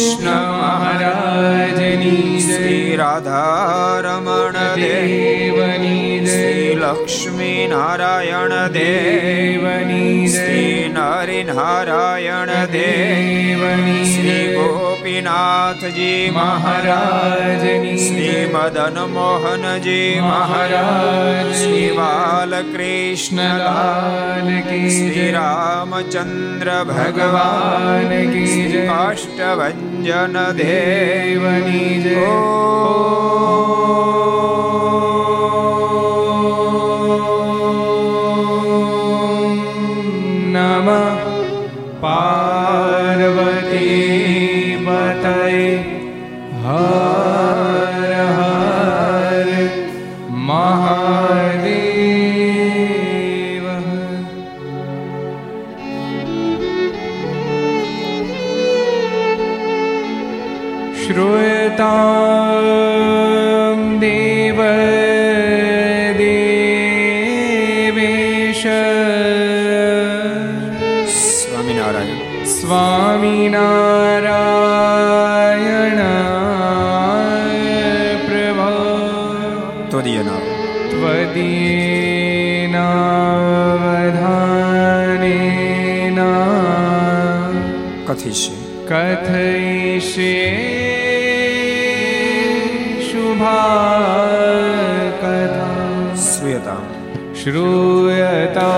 કૃષ્ણ મહારાજની શ્રી રાધારમણ દેવની શ્રી લક્ષ્મી નારાયણ દેવની શ્રી નરી નારાયણ દેવની શ્રી ગોપીનાથજી મહારાજની શ્રી મદન મોહનજી મહારાજ શ્રી બાલકૃષ્ણ લાલ શ્રી રામચંદ્ર ભગવાન કી અષ્ટભંજ નિરંજન દેવની જય श्रूयता श्रूयता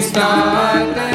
start.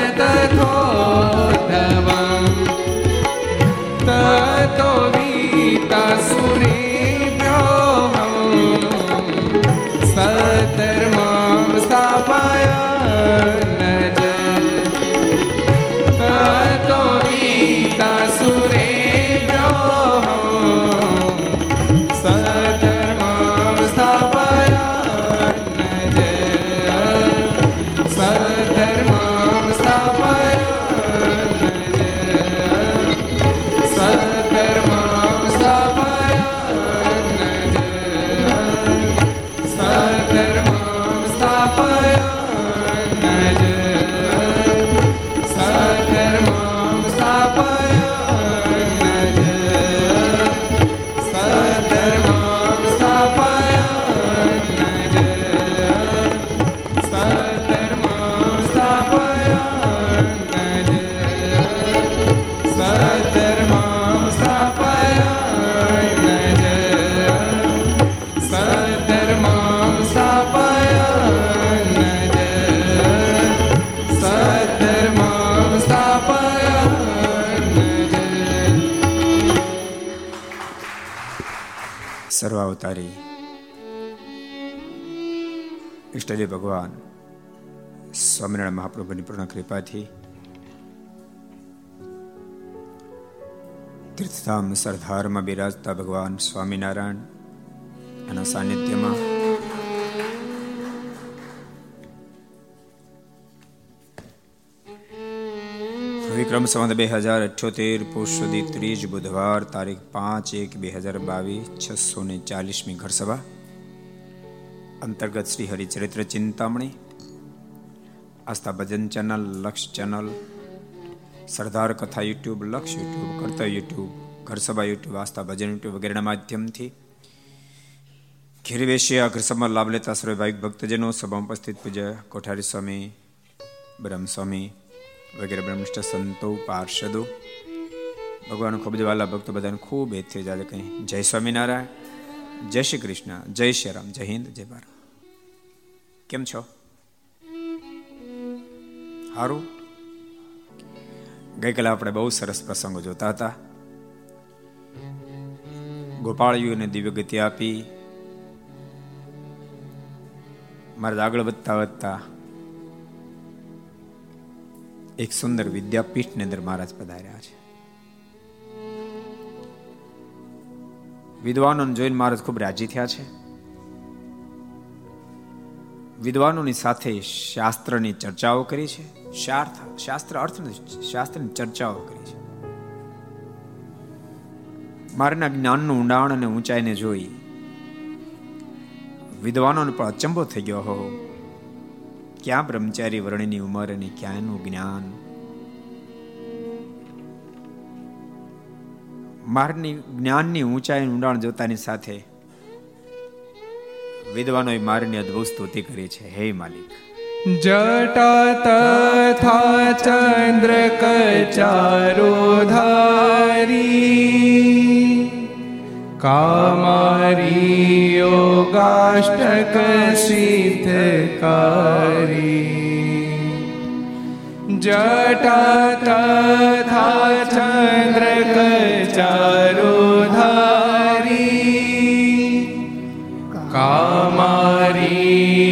સર્વાવતારી ઈષ્ટદેવ ભગવાન સ્વામિનારાયણ મહાપ્રભુની પૂર્ણ કૃપાથી તીર્થધામ સરદારમાં બિરાજતા ભગવાન સ્વામિનારાયણ એના સાનિધ્યમાં વિક્રમ સંવત બે હજાર અઠ્યોતેર પુષ ત્રીજ બુધવાર તારીખ પાંચ એક બે હજાર બાવીસ, છસો ને ચાલીસમી ઘરસભા. અંતર્ગત Shri Haricharitra Chintamani, Aastha Bhajan channel, Laksh channel, Sardar Katha YouTube, Laksh YouTube કરતા YouTube, Gharsabha YouTube, Aastha Bhajan YouTube વગેરેના માધ્યમથી ઘેરવેશી આ ઘરસભામાં લાભ લેતા સર્વે ભાવિક ભક્તજનો સભા ઉપસ્થિત પૂજ્ય કોઠારી સ્વામી બ્રહ્મ સ્વામી વગેરે બ્રહ્મષ્ઠ સંતો, પાર્ષદો. ભગવાન ખૂબ જ વાલા ભક્તો બધાને ખૂબ હેતથી જાજે કંઈ જય સ્વામિનારાયણ, જય શ્રી કૃષ્ણ, જય શ્રી રામ, જય હિન્દ, જય ભારત. કેમ છો? સારું ગઈકાલે આપણે બહુ સરસ પ્રસંગો જોતા હતા. ગોપાળીઓને દિવ્ય ગતિ આપી. મારે આગળ વધતા વધતા એક સુંદર વિદ્યાપીઠની અંદર મહારાજ પધાર્યા છે. વિદ્વાનોને જોઈને મહારાજ ખૂબ રાજી થયા છે. વિદ્વાનોની સાથે શાસ્ત્રની ચર્ચાઓ કરી છે. શાસ્ત્ર અર્થ શાસ્ત્રની ચર્ચાઓ કરી છે. મારના જ્ઞાનનું ઊંડાણ અને ઊંચાઈને જોઈ વિદ્વાનોને પણ અચંબો થઈ ગયો. હો ક્યાં બ્રહ્મચારી વર્ણની ઉંમર અને ક્યાંનું જ્ઞાન મારની જ્ઞાનની ઊંચાઈ ઊંડાણ જોતાની સાથે વિદ્વાનો મારની અદ્ભુત સ્તુતિ કરી છે. હે માલિક. જટા તથા ચંદ્ર કચારો ધારી કામારી યોગાષ્ટક સિદ્ધકારી જટા તથા ચંદ્ર કચારો ધારી કામારી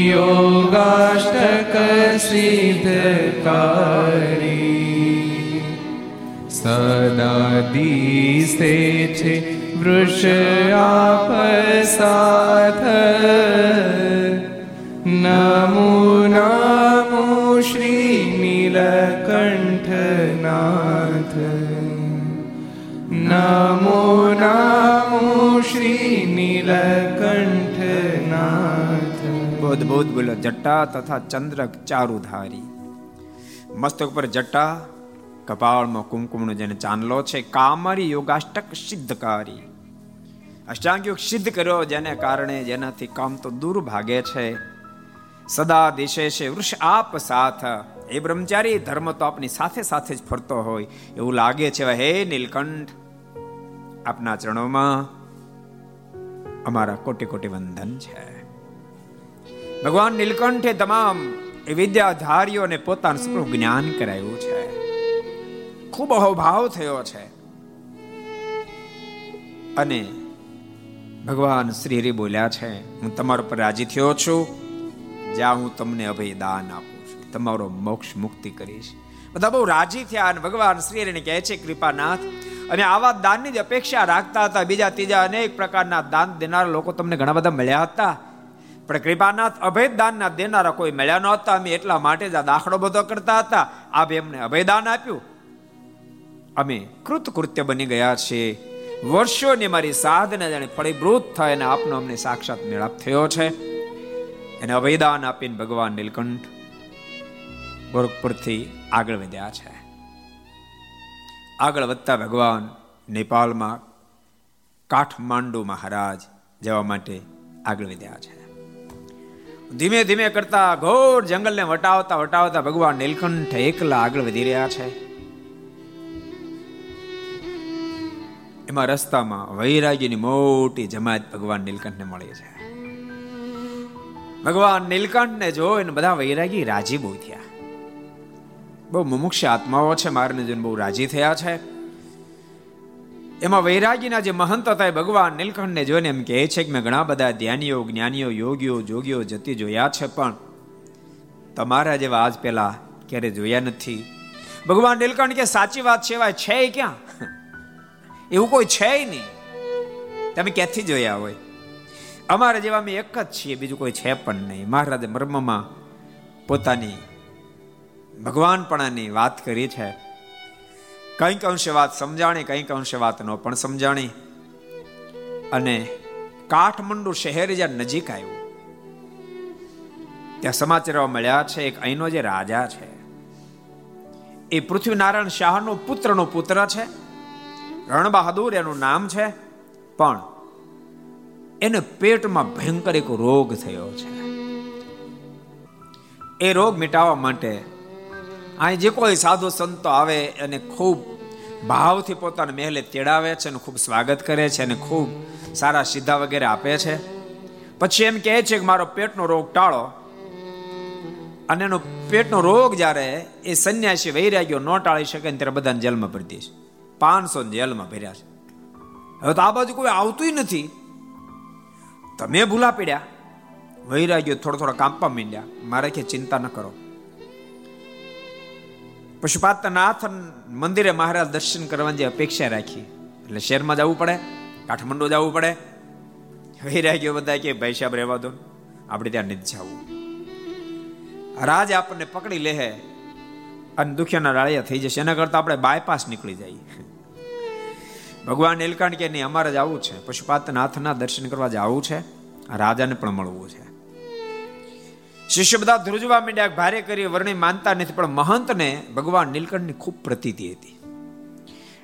યોગાષ્ટક સિદ્ધકારી સદા દિશે છે વૃષ આપ સાથ નમો નમો શ્રી નીલકંઠનાથ નમો નમો શ્રી નીલકંઠનાથ બોધ બોધ બોલો જટ્ટા તથા ચંદ્રક ચારુધારી મસ્તક પર જટ્ટા કપાળમાં કુમકુમનો જેને ચાંદલો છે, કામરી યોગાષ્ટક સિદ્ધકારી. અષ્ટાંગ યોગ સિદ્ધ કર્યો, જેને કારણે જેનાથી કામ તો દૂર ભાગે છે. સદા દિશે છે વૃક્ષ આપ સાથ. એ બ્રહ્મચારી, ધર્મ તો આપની સાથે સાથે જ ફરતો હોય. એવું લાગે છે હે નીલકંઠ, આપના ચરણોમાં અમારા કોટી કોટી વંદન છે. ભગવાન નીલકંઠે તમામ વિદ્યાધારીઓને પોતાનું સ્વરૂપ જ્ઞાન કરાયું છે. ખૂબ અહોભાવ થયો છે. અને ભગવાન શ્રી હરિ બોલ્યા છે, હું તમારા પર રાજી થયો છું. જ્યાં હું તમને અભય દાન આપું છું. તમારો મોક્ષ મુક્તિ કરીશ. બધા બહુ રાજી થયા અને ભગવાન શ્રી હરિને કહે છે, કૃપાનાથ અને આવા દાનની જ અપેક્ષા રાખતા હતા. બીજા ત્રીજા અનેક પ્રકારના દાન દેનારા લોકો તમને ઘણા બધા મળ્યા હતા. પણ કૃપાનાથ અભય દાનના દેનારા કોઈ મળ્યા નહોતા. અમે એટલા માટે જ આ દાખલો બધો કરતા હતા. આપ એમને અભયદાન આપ્યું. અમે કૃતકૃત્ય બની ગયા છે વર્ષોની મારી સાધના જાણે ફળીભૂત થાય અને આપનો અમને સાક્ષાત મેળાપ થયો છે. એને અભયદાન આપીને ભગવાન નીલકંઠ ગોરખપુરથી આગળ વધ્યા છે. આગળ વધતા ભગવાન નેપાળમાં કાઠમાંડુ મહારાજ જવા માટે આગળ વધ્યા છે. ધીમે ધીમે કરતા ઘોર જંગલને વટાવતા વટાવતા ભગવાન નીલકંઠ એકલા આગળ વધી રહ્યા છે. એમાં રસ્તામાં વૈરાગીની મોટી જમાત ભગવાન નીલકંઠને મળી છે. ભગવાન નીલકંઠને જોઈને બધા વૈરાગી રાજી બહુ થયા. બહુ મુમુક્ષ આત્માઓ છે, મારને જોઈને બહુ રાજી થયા છે. એમાં વૈરાગીના જે મહંત હતા એ ભગવાન નીલકંઠને જોઈને એમ કહે છે કે મેં ઘણા બધા ધ્યાનીઓ, જ્ઞાનીઓ, યોગીઓ, જોગીઓ જતી જોયા છે, પણ તમારા જેવા આજ પેલા ક્યારે જોયા નથી. ભગવાન નીલકંઠ કે સાચી વાત છે છે ક્યાં? એવું કોઈ છે નહીં. તમે ક્યાંથી જોયા હોય? અમારા જેવા અમે એક જ છીએ, બીજું કોઈ છે પણ નહીં. મહારાજે મર્મમાં પોતાની ભગવાનપણાની વાત કરી છે. કંઈક અંશે વાત સમજાણી, કંઈક અંશે વાત ન પણ સમજાણી. અને કાઠમંડુ શહેર જ્યાં નજીક આવ્યું, ત્યાં સમાચાર મળ્યા છે, એક અહીંનો જે રાજા છે, એ પૃથ્વીનારાયણ શાહનો પુત્રનો પુત્ર છે. રણબહાદુર એનું નામ છે, પણ એને પેટમાં ભયંકર એક રોગ થયો છે. એ રોગ મિટાવવા માટે અહીં જે કોઈ સાધુ સંતો આવે અને ખૂબ ભાવથી પોતાના મહેલે તેડાવે છે અને ખૂબ સ્વાગત કરે છે અને ખૂબ સારા સીધા વગેરે આપે છે. પછી એમ કહે છે કે મારો પેટનો રોગ ટાળો. અને એનો પેટનો રોગ જ્યારે એ સંન્યાસી વૈરાગ્યો ન ટાળી શકે ત્યારે બધાને જેલમાં ભરી દે છે. પાંચસો જેલમાં ભર્યા છે. હવે તો આ બાજુ કોઈ આવતું નથી. તમે ભૂલા પડ્યા. વૈરાગ્યો થોડા થોડા કાંપવા માંડ્યા. મારે કે ચિંતા ન કરો. પશુપાતનાથ મંદિરે મહારાજ દર્શન કરવાની અપેક્ષા રાખી. એટલે શહેરમાં જવું પડે, કાઠમંડુ જવું પડે. વૈરાગ્યો બધા કે, ભાઈ સાહેબ, રહેવા દો આપણે ત્યાં નથી જવું. રાજ આપણને પકડી લે અને દુખ્યાના રાળિયા થઈ જશે. એના કરતા આપણે બાયપાસ નીકળી જઈએ. ભગવાન નીલકંઠ કે નહીં, અમારે જ આવું છે. પશુપાતનાથના દર્શન કરવા જવું છે. રાજાને પણ મળવું છે. શિષ્ય બધા ધ્રુજવા માંડ્યા, ભારે કરી વર્ણિ માનતા નથી, પણ મહંતને ભગવાન નીલકંઠની ખૂબ પ્રતીતિ હતી.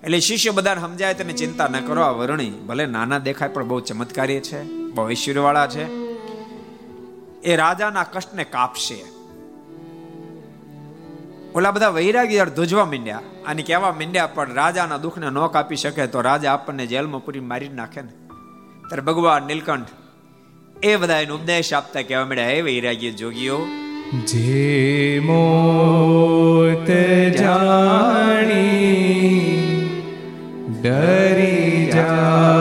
એટલે શિષ્ય બધાને સમજાય તમે ચિંતા ન કરો, આ વર્ણી ભલે નાના દેખાય, પણ બહુ ચમત્કારી છે, બહુ ઐશ્વર્યવાળા છે. એ રાજાના કષ્ટને કાપશે. ઓલા બધા વૈરાગી ધ્વજવા માંડ્યા. અને કહેવા માંડ્યા પણ રાજાના દુઃખને ન કાપી શકે તો રાજા આપણને જેલમાં પૂરી મારી નાખે ને. ત્યારે ભગવાન નીલકંઠ, એ બધા એને ઉપદેશ આપતા કહેવા માંડ્યા, હે વૈરાગી જોગીઓ, જે મોત જાણી ડરી જાય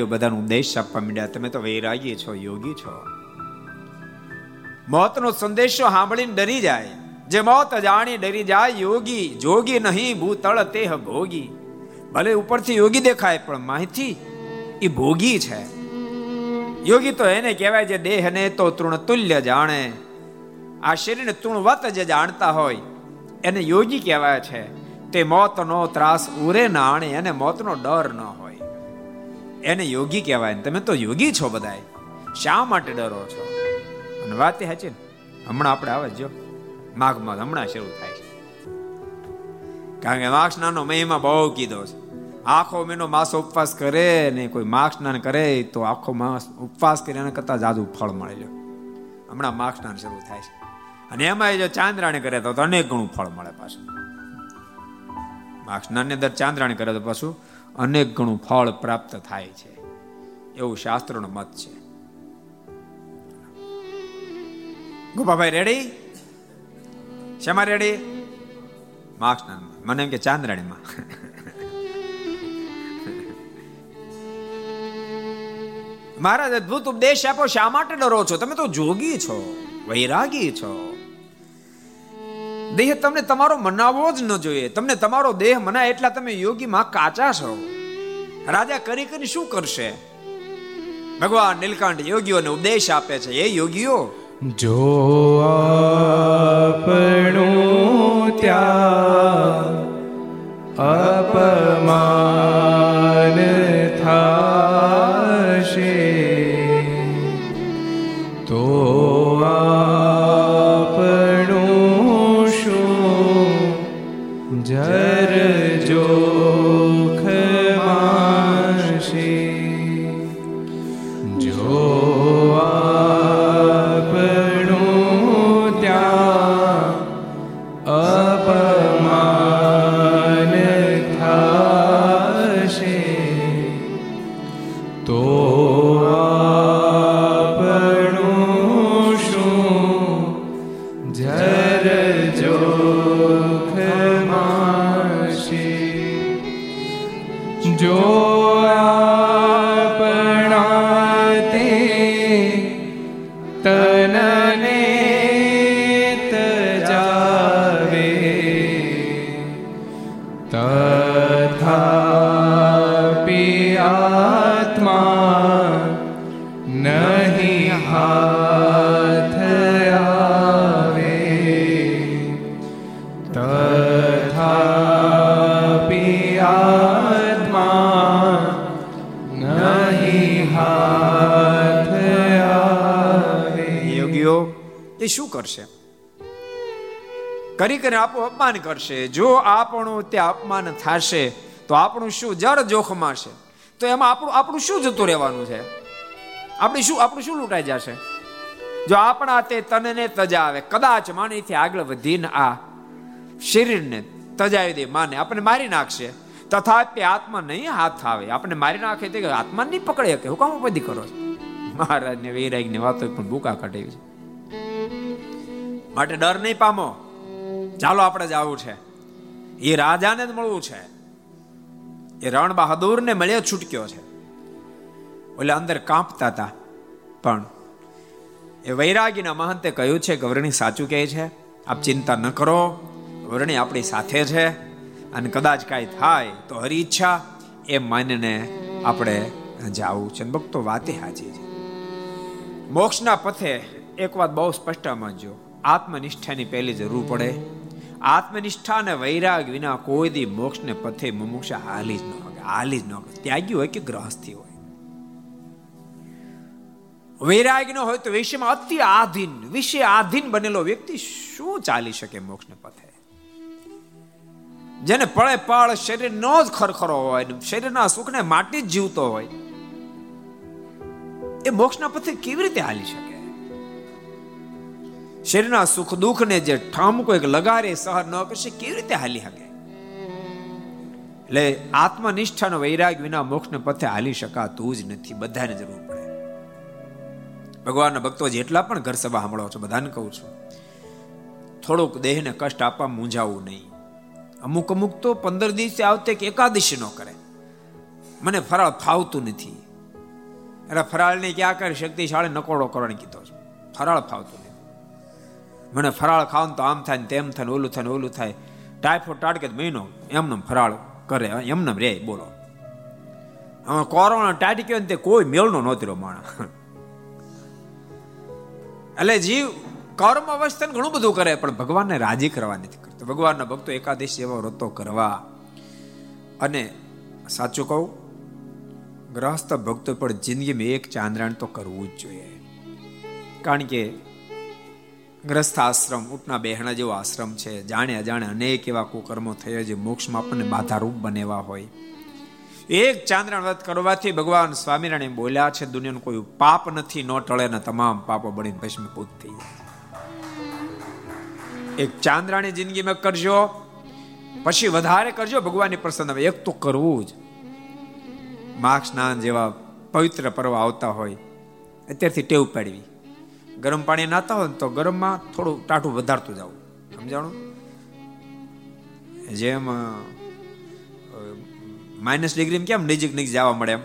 વૈરાગ્યો બધાનો ઉપદેશ આપવા માંડ્યા, તમે તો વૈરાગી છો, યોગી છો. મોતનો સંદેશો સાંભળીને ડરી જાય. જે મોત જાણી ડરી જાય, યોગી, જોગી નહીં, ભૂતળ તેહ ભોગી. ભલે ઉપરથી યોગી દેખાય, પણ માહિતી એ ભોગી છે. યોગી તો એને કહેવાય જે દેહને તો તૃણ તુલ્ય જાણે. આ શરીરને તૃણવત જે જાણતા હોય, એને યોગી કહેવાય છે. તે મોતનો ત્રાસ ઉરે ના આણે એને મોતનો ડર ન એને યોગી કહેવાય ને તમે તો યોગી છો બધાય. શા માટે ડરો છો? અને વાત એ સાચી ને? હમણાં આપણે આવે જો માઘ માઘ હમણાં શરૂ થાય છે. કારણ કે માક્ષનાનો મહિમા બહુ કીધો છે. આખો મહિનો માસ ઉપવાસ કરે ને કોઈ માઘ સ્નાન કરે તો આખો માસ ઉપવાસ કરે એના કરતા જાદુ ફળ મળે લ્યો. હમણાં માઘ સ્નાન શરૂ થાય છે. અને એમાં જો ચાંદ્રાણી કરે તો અનેક ઘણું ફળ મળે પાછું. માઘ સ્નાનની અંદર ચાંદ્રાણી કરે તો પાછું અનેક ઘણું ફળ પ્રાપ્ત થાય છે. એવું શાસ્ત્રનો મત છે. ગોપાભાઈ રેડી શેમાં રેડી માર્ક્સ મને એમ કે ચાંદ્રાણીમાં. મહારાજ, અદભુત ઉપદેશ આપો શા માટે ડરો છો? તમે તો જોગી છો, વૈરાગી છો. દેહ તમને તમારો મનાવવો જ ન જોઈએ. તમને તમારો દેહ મનાય એટલા તમે યોગીમાં કાચા છો. રાજા કરી કરી શું કરશે? ભગવાન નીલકંઠ યોગીઓને ઉપદેશ આપે છે. એ યોગીઓ, જો આપણું ત્યાં અપમાન કરશે. કરી કરી આપણું અપમાન કરશે. જો આપણું તે અપમાન થશે, તો આપણું શું જળ જોખમાશે? તો એમાં આપણું આપણું શું જતું રહેવાનું છે? આપણે શું, આપણું શું લૂંટાઈ જશે? જો આપણા તે તનને તજાવે કદાચ માનીથી આગળ વધીને આ શરીરને તજાવી દે, માને. આપણને મારી નાખશે. તથાપી આત્મા નહીં હાથ આવે. આપણે મારી નાખે તે આત્મા નહીં પકડે કે હું કામ બધી કરો છો? મહારાજને, વૈરાગની વાતો પણ ભૂકા કાઢેવી છે. માટે ડર નહીં પામો. ચાલો આપણે જવું છે. એ રાજાને જ મળવું છે. એ રણ બહાદુર ને મળ્યો, છૂટક્યો છે. એટલે અંદર કાંપતા હતા પણ એ વૈરાગીના મહંતે કહ્યું છે કે વર્ણી સાચું કહે છે, આપ ચિંતા ન કરો વર્ણી આપણી સાથે છે અને કદાચ કાંઈ થાય તો હરી ઈચ્છા એ માનીને આપણે જાવું છે. ભક્તો વાતે હાજી છે. મોક્ષના પથે એક વાત બહુ સ્પષ્ટ સમજો આત્મનિષ્ઠાની પહેલી જરૂર પડે. આત્મનિષ્ઠા અને વૈરાગ વિના કોઈ દી મોક્ષને પથે મુમુક્ષ હાલી જ ન હોય. હાલી જ ન હોય. ત્યાગી હોય કે ગ્રહસ્થી હોય. વૈરાગ ન હોય તો વિષયમાં અતિ આધીન વિષય આધીન બનેલો વ્યક્તિ શું ચાલી શકે મોક્ષને પથે? જેને પળે પળ શરીરનો જ ખરખરો હોય, શરીરના સુખને માટે જ જીવતો હોય, એ મોક્ષના પથે કેવી રીતે હાલી શકે? શરીરના સુખ દુઃખને જે ઠામકો એક લગારે, સહન ન કરશે કેવી રીતે હાલી શકે? એટલે આત્મનિષ્ઠાનો વૈરાગ વિના મોક્ષને પથે હાલી શકાતું જ નથી, બધાને જરૂર પડે. ભગવાનના ભક્તો જેટલા પણ ઘર સભા સાંભળો છો, બધાને કહું છું, થોડુંક દેહને કષ્ટ આપવા મૂંઝાવું નહીં. અમુક અમુક તો પંદર દિવસે આવતે કે એકાદશી નો કરે. મને ફરાળ ફાવતું નથી. એટલે ફરાળને ક્યાં કરે શક્તિશાળી નકોડો કરવાની કીધો છે. ફરાળ ફાવતું નથી મને ફરાળ ખાવ તો આમ થાય ને તેમ થાય ઓલું થાય ઓલું થાય. ટાઈફોઈડ ટાટકે મહિનો એમને ફરાળ કરે, એમને રે, બોલો. હવે કોરોના ટાટી ગયો ને તે કોઈ મેળનો નહોતો માણસ. એટલે જીવ કર્મ અવસ્થાને ઘણું બધું કરે, પણ ભગવાનને રાજી કરવા નથી કરતો. ભગવાનના ભક્તો એકાદશી એવા વ્રતો કરવા. અને સાચું કહું, ગ્રહસ્થ ભક્તો પણ જિંદગીમાં એક ચાંદ્રાણ તો કરવું જ જોઈએ. કારણ કે ગ્રસ્થ આશ્રમ ઉટના બેહણા જેવો આશ્રમ છે. જાણે અજાણે અનેક એવા કુકર્મો થયા જે મોક્ષમાં આપણને બાધારૂપ બનેવા હોય. એક ચાંદ્રણ વ્રત કરવાથી ભગવાન સ્વામિનારાયણ બોલ્યા છે, દુનિયાનું કોઈ પાપ નથી, ન ટળે ને તમામ પાપો બળીને ભસ્મીભૂત થઈ જાય. એક ચાંદ્રાણી જિંદગીમાં કરજો, પછી વધારે કરજો, ભગવાનની પ્રસન્ન એક તો કરવું જ. માઘ સ્નાન જેવા પવિત્ર પર્વ આવતા હોય, અત્યારથી ટેવ પાડવી. ગરમ પાણી નાતા હોય તો ગરમમાં થોડું ટાટું વધારતું જવું. સમજાણું? જેમ માઇનસ ડિગ્રી કેમ નજીક નજીક જવા મળે એમ?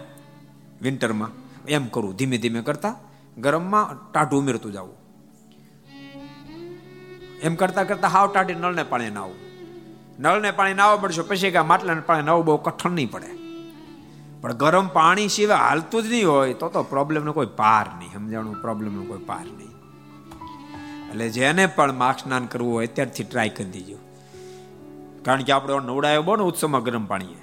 વિન્ટરમાં એમ કરવું ધીમે ધીમે કરતા ગરમમાં ટાટું ઉમેરતું જવું. એમ કરતા કરતા હાવ ટાટી નળને પાણી નાવું. નળને પાણી નાવા પડશે પછી કે માટલાને પાણી નાવું બહુ કઠણ નહીં પડે. પણ ગરમ પાણી સિવાય હાલતું જ નહીં હોય, તો તો પ્રોબ્લેમનો કોઈ પાર નહીં. સમજાણું? પ્રોબ્લેમનો કોઈ પાર નહીં. એટલે જેને પણ માર્ક સ્નાન કરવું હોય ત્યારથી ટ્રાય કરી દીજો. કારણ કે આપણે નવડાયો બહુ ને ઉત્સવમાં ગરમ પાણીએ.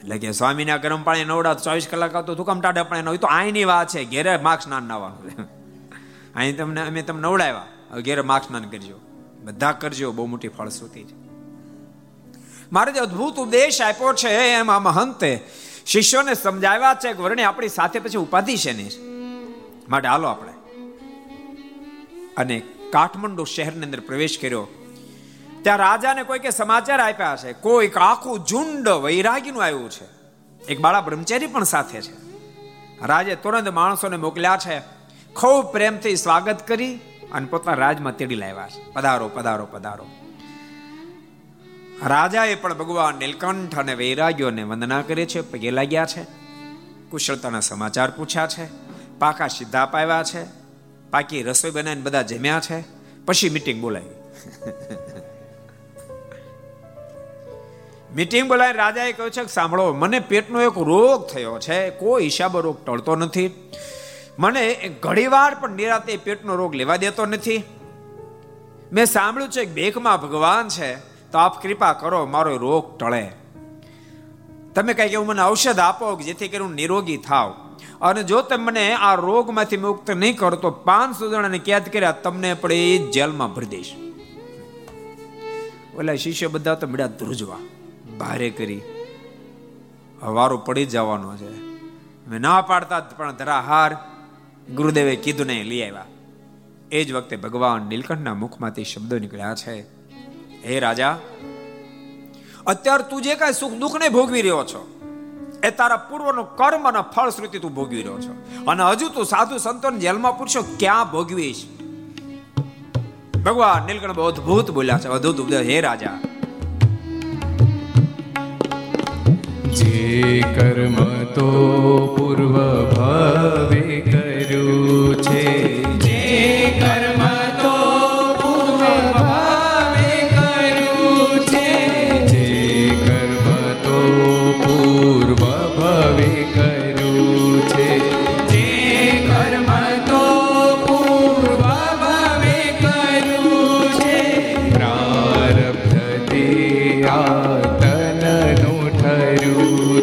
એટલે કે સ્વામીના ગરમ પાણી નવડા ચોવીસ કલાક આવતો ધુકમ ટાઢા પાણી હોય તો અહીંની વાત છે, ઘેરે માર્ક સ્નાન નાવાનું અહીં તમને, અમે તમને નવડાવ્યા. ઘેરે માર્ક સ્નાન કરજો. બધા કરજો, બહુ મોટી ફળશ્રુતિ છે. મારે જે અદભુત ઉપદેશ આપ્યો છે, એમાં મહંતે શિષ્યોને સમજાવ્યા છે કે વર્ણે આપણી સાથે પછી ઉપાધિ છે? નહીં માટે હાલો આપણે. અને કાઠમંડુ શહેરની અંદર પ્રવેશ કર્યો. ત્યાં રાજાને કોઈ કે સમાચાર આપ્યા છે કોઈક આખું ઝુંડ વૈરાગીનું આવ્યું છે. એક બાળા બ્રહ્મચારી પણ સાથે છે. રાજે તુરંત માણસોને મોકલ્યા છે. ખૂબ પ્રેમથી સ્વાગત કરી અને પોતાના રાજમાં તેડી લાવ્યા છે. પધારો પધારો પધારો. રાજાએ પણ ભગવાન નીલકંઠ અને વૈરાગ્યોને વંદના કરે છે, પગે લાગ્યા છે. કુશળતાના સમાચાર પૂછ્યા છે, પાકા સીધા પાવ્યા છે, પાકી રસોઈ બનાવીને બધા જમ્યા છે, પછી મીટિંગ બોલાવી. મીટિંગ બોલાવી રાજાએ કહ્યું છે કે સાંભળો, મને પેટનો એક રોગ થયો છે, કોઈ હિસાબો રોગ ટળતો નથી. મને ઘણીવાર પણ નિરાતે પેટનો રોગ લેવા દેતો નથી. મેં સાંભળ્યું છે કે ભેખમાં ભગવાન છે તો આપ કૃપા કરો, મારો રોગ ટળે. તમે કઈ કે મને ઔષધ આપો જેથી કરી હું નિરોગી થાવ. અને જો તમે મને આ રોગમાંથી મુક્ત નહીં કરો તો પાંચસો જણાને કેદ કર્યા, તમને પણ એ જેલમાં ભરી દઈશ. ઓલા શિષ્ય બધા તો મળ્યા ધ્રુજવા. ભારે કરી. હવારો પડી જવાનો છે. મેં ના પાડતા પણ ધરા હાર ગુરુદેવે કીધું નહીં લઈ આવ્યા. એ જ વખતે ભગવાન નીલકંઠના મુખમાંથી શબ્દો નીકળ્યા છે. હે રાજા, અત્યાર તું જે કાંઈ સુખ દુઃખ ને ભોગવી રહ્યો છો, એ તારા પૂર્વનો કર્મ અને ફળશ્રુતિ તું ભોગવી રહ્યો છો. અને હજુ તું સાધુ સંતોને જેલમાં પૂછશો ક્યાં ભોગવીશ? ભગવાન નીલકંઠ બહુ અદભુત બોલ્યા છે. અદભુત હે રાજા. જે કર્મ તો પૂર્વ ભાવે કર્યું છે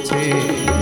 ઠર્યું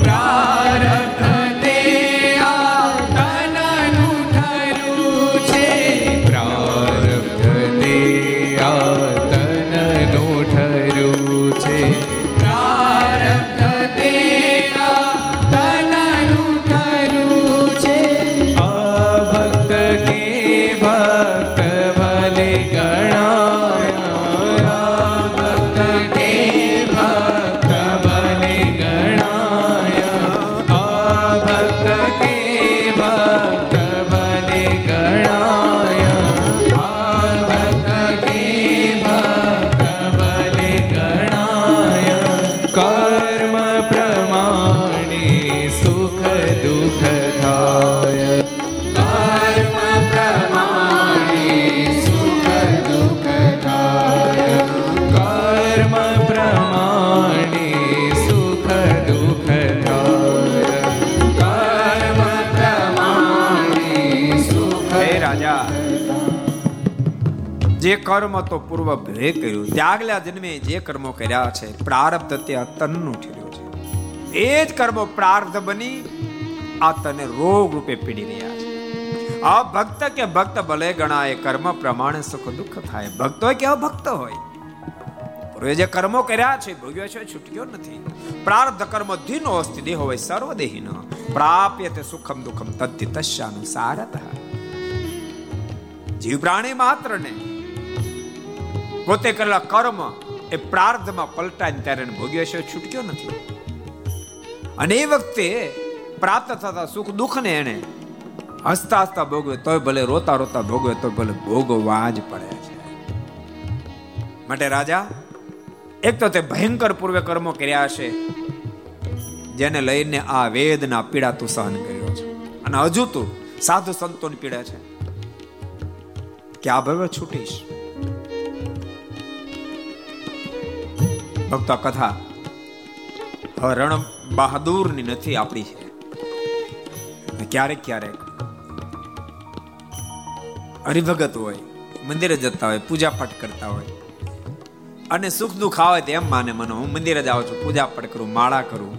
કર્મ તો પૂર્વ ભે કર્યું. ત્યાગલા જન્મે જે કર્મો કર્યા છે, પ્રારબ્ધ તે તનનું ઠેર્યું છે. એ જ કર્મો પ્રારબ્ધ બની આ તને રોગ રૂપે પીડી રહ્યા છે. આ ભક્ત કે ભક્ત ભલે ગણાય, કર્મ પ્રમાણે સુખ દુઃખ થાય. ભક્ત કે અભક્ત હોય. પૂર્વે જે કર્મો કર્યા છે, ભોગ્યો છે છૂટક્યો નથી. પ્રારબ્ધ કર્મ ધીનો અસ્તિ દેહ હોય, સર્વદેહીન. પ્રાપ્ય તે સુખમ દુઃખમ તદ્ધિ તસ્યાનુસારત. જીવ પ્રાણી માત્ર ને પોતે કરેલા કર્મ એ પ્રાર્થમાં પલટાય ત્યારે ભોગ્યો છે છૂટક્યો નથી. અને એ વખતે પ્રાપ્ત થતા સુખ દુઃખ ને એને હસતા હસતા ભોગવે તોય ભલે રોતા રોતા ભોગવે તો ભલે ભોગવવા જ પડે છે. માટે રાજા, એક તો તે ભયંકર પૂર્વે કર્મો કર્યા છે જેને લઈને આ વેદના પીડા તું સહન કર્યો છે. અને હજુ તું સાધુ સંતોની પીડા છે. કે આ ભવે છૂટીશ? ભક્તો કથા હવે રણ બહાદુરની નથી આપણી છે. ક્યારેક ક્યારેક હરિભગત હોય, મંદિરે જતા હોય પૂજા પાઠ કરતા હોય, અને સુખ દુઃખ આવે તો એમ માને મને, હું મંદિરે જ આવું છું પૂજા પાઠ કરું, માળા કરું,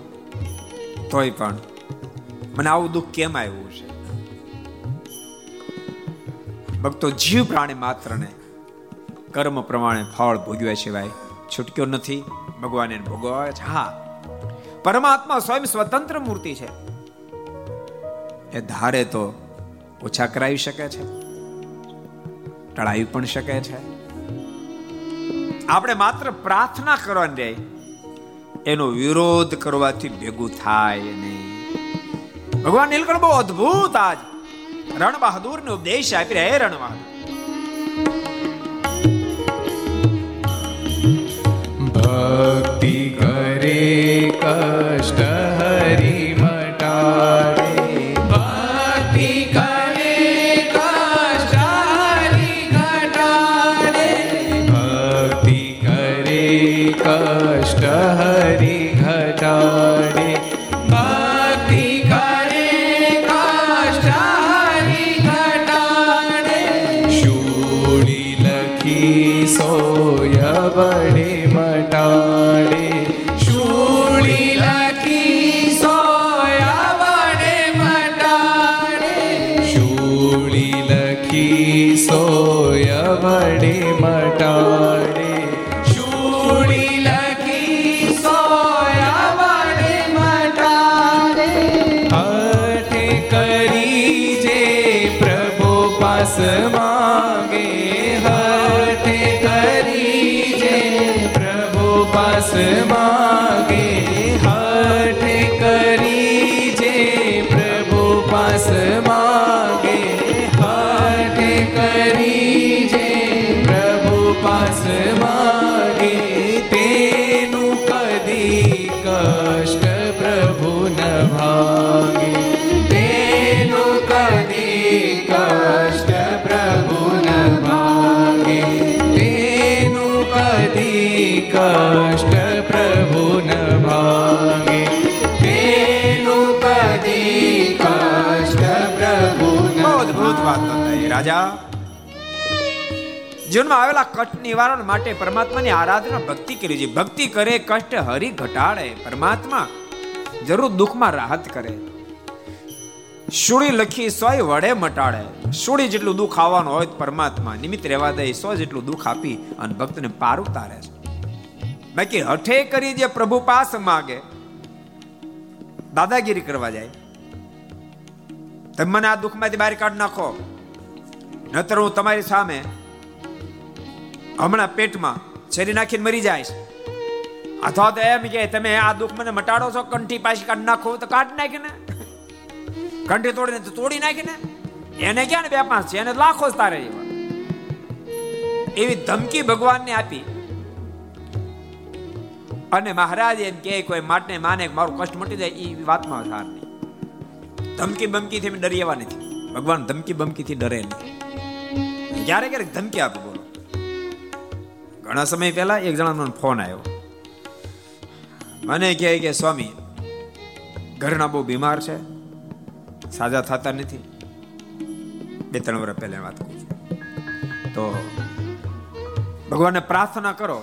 તોય પણ મને આવું દુઃખ કેમ આવ્યું છે? ભક્તો, જીવ પ્રાણી માત્રને કર્મ પ્રમાણે ફળ ભોગવ્યા સિવાય છૂટક્યો નથી. ભગવાન એને ભોગવે છે. હા. પરમાત્મા સ્વયં સ્વતંત્ર મૂર્તિ છે. એ ધારે તો ઓછા કરાવી શકે છે. ટળાવી પણ શકે છે. આપણે માત્ર પ્રાર્થના કરવાની રહે. એનો વિરોધ કરવાથી ભેગું થાય નહીં. ભગવાન નીલકંઠ બહુ અદ્ભુત આજ. રણ બહાદુર ને ઉપદેશ આપી રહ્યા રણ બહાદુર ભક્તિ કરે કષ્ટ હરી રાજા. જીવનમાં આવેલા કષ્ટ નિવારણ માટે પરમાત્માની આરાધના ભક્તિ કરી છે. ભક્તિ કરે, કષ્ટ હરી ઘટાડે. પરમાત્મા જરૂર દુઃખમાં રાહત કરે. સુડી લખી સોય વડે મટાડે. સુડી જેટલું દુઃખ આવવાનું હોય પરમાત્મા નિમિત્ત રહેવા દે. સો જેટલું દુઃખ આપી અને ભક્તને પાર ઉતારે છે. બાકી હઠે કરી જે પ્રભુ પાસ માગે. દાદાગીરી કરવા જાય. તમે મને આ દુઃખમાંથી બહાર કાઢ નાખો. નતર હું તમારી સામે હમણાં પેટમાં છેરી નાખીને મરી જાય અથવા તો એમ કે તમે આ દુઃખ મને મટાડો છો, કંઠી પાછી કાઢ નાખો તો કાઢ નાખીને. કંઠી તોડીને તો તોડી નાખીને. એને ક્યાં ને બે પાંચ છે? એને લાખો જ તારે એવી. ધમકી ભગવાનને આપી. અને મહારાજ એમ કે, કોઈ માટે માને મારું કષ્ટ મટી જાય એ વાતમાં સાર નહીં. ધમકી બમકીથી ડરી એવા નથી. ભગવાન ધમકી બમકીથી ડરે નહીં. ક્યારેક ક્યારેક ધમકી આપે બોલો. ઘણા સમય પહેલા એક જણાનો ફોન આવ્યો. મને કહે કે, સ્વામી, ઘરના બહુ બીમાર છે, સાજા થતા નથી. બે ત્રણ વર્ષ પહેલા વાત કરું છું. તો ભગવાનને પ્રાર્થના કરો,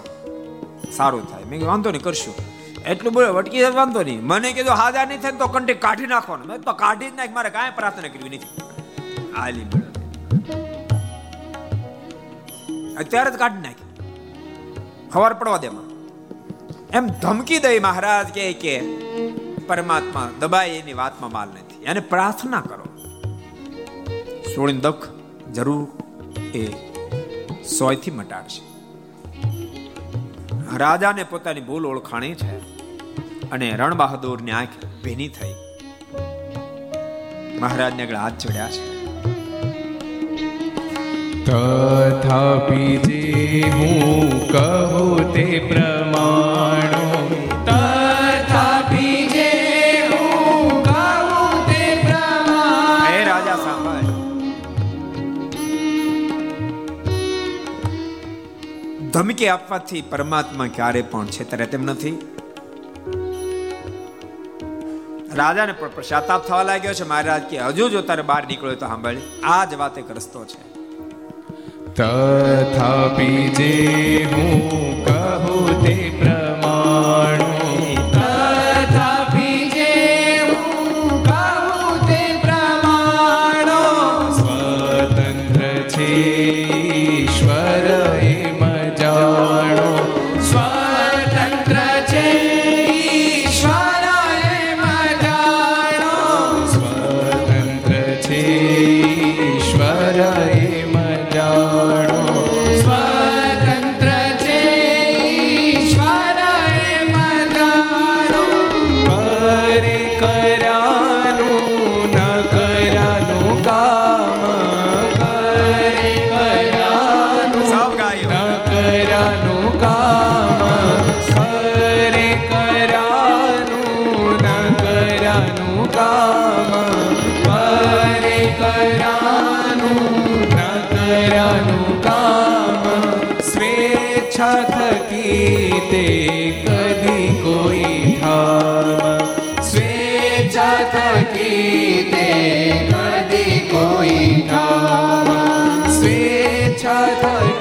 સારું થાય. મેં વાંધો નહીં, કરશું. એટલું બોલે વટકી વાંધો નહીં. મને કીધું હાજર નહીં થાય તો કંટી કાઢી નાખો મેં તો કાઢી જ નાખ, મારે કાંઈ પ્રાર્થના કરવી નથી. આલી અત્યારે જ કાઢી નાખી. ખબર પડવા દેમાં એમ ધમકી દઈ મહારાજ કે કે પરમાત્મા દબાય એની વાતમાં માલ નથી. એને પ્રાર્થના કરો. સોળીન દુઃખ જરૂર એ સોયથી મટાડશે. રાજાને પોતાની ભૂલ ઓળખાણી છે અને રણ બહાદુરની આંખ ભીની થઈ. મહારાજને આગળ હાથ જોડ્યા છે. તથાપિ જે હું કહું તે પ્રમાણો તથાપિ જે હું કહું તે પ્રમાણ હે રાજા સાંભળ ધમકી આપવાથી પરમાત્મા ક્યારે પણ છેતરે તેમ નથી. રાજાને પણ પશ્ચાતાપ થવા લાગ્યો છે. મહારાજ કે હજુ જો તારે બહાર નીકળ્યો તો સાંભળ. આ જ વાત એક રસ્તો છે. તથાપી જે હું કહું તે પ્રમાણો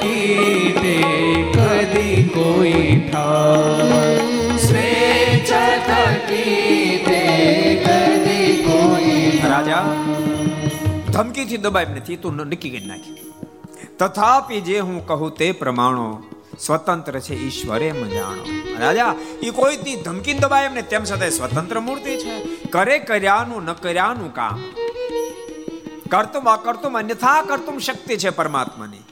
થકી તે કદી કોઈ ધમકીથી દબાઈ નથી તું નક્કી કરી નાખી. તથાપી જે હું કહું તે પ્રમાણો સ્વતંત્ર છે, ઈશ્વરે એમ જાણો. રાજા એ કોઈ તી ધમકી દબાય એમને, તેમ છતાં સ્વતંત્ર મૂર્તિ છે. કરે કર્યાનું, ન કર્યાનું કામ. કરતું અકર્તુમ અન્યથા કરતું શક્તિ છે પરમાત્માની.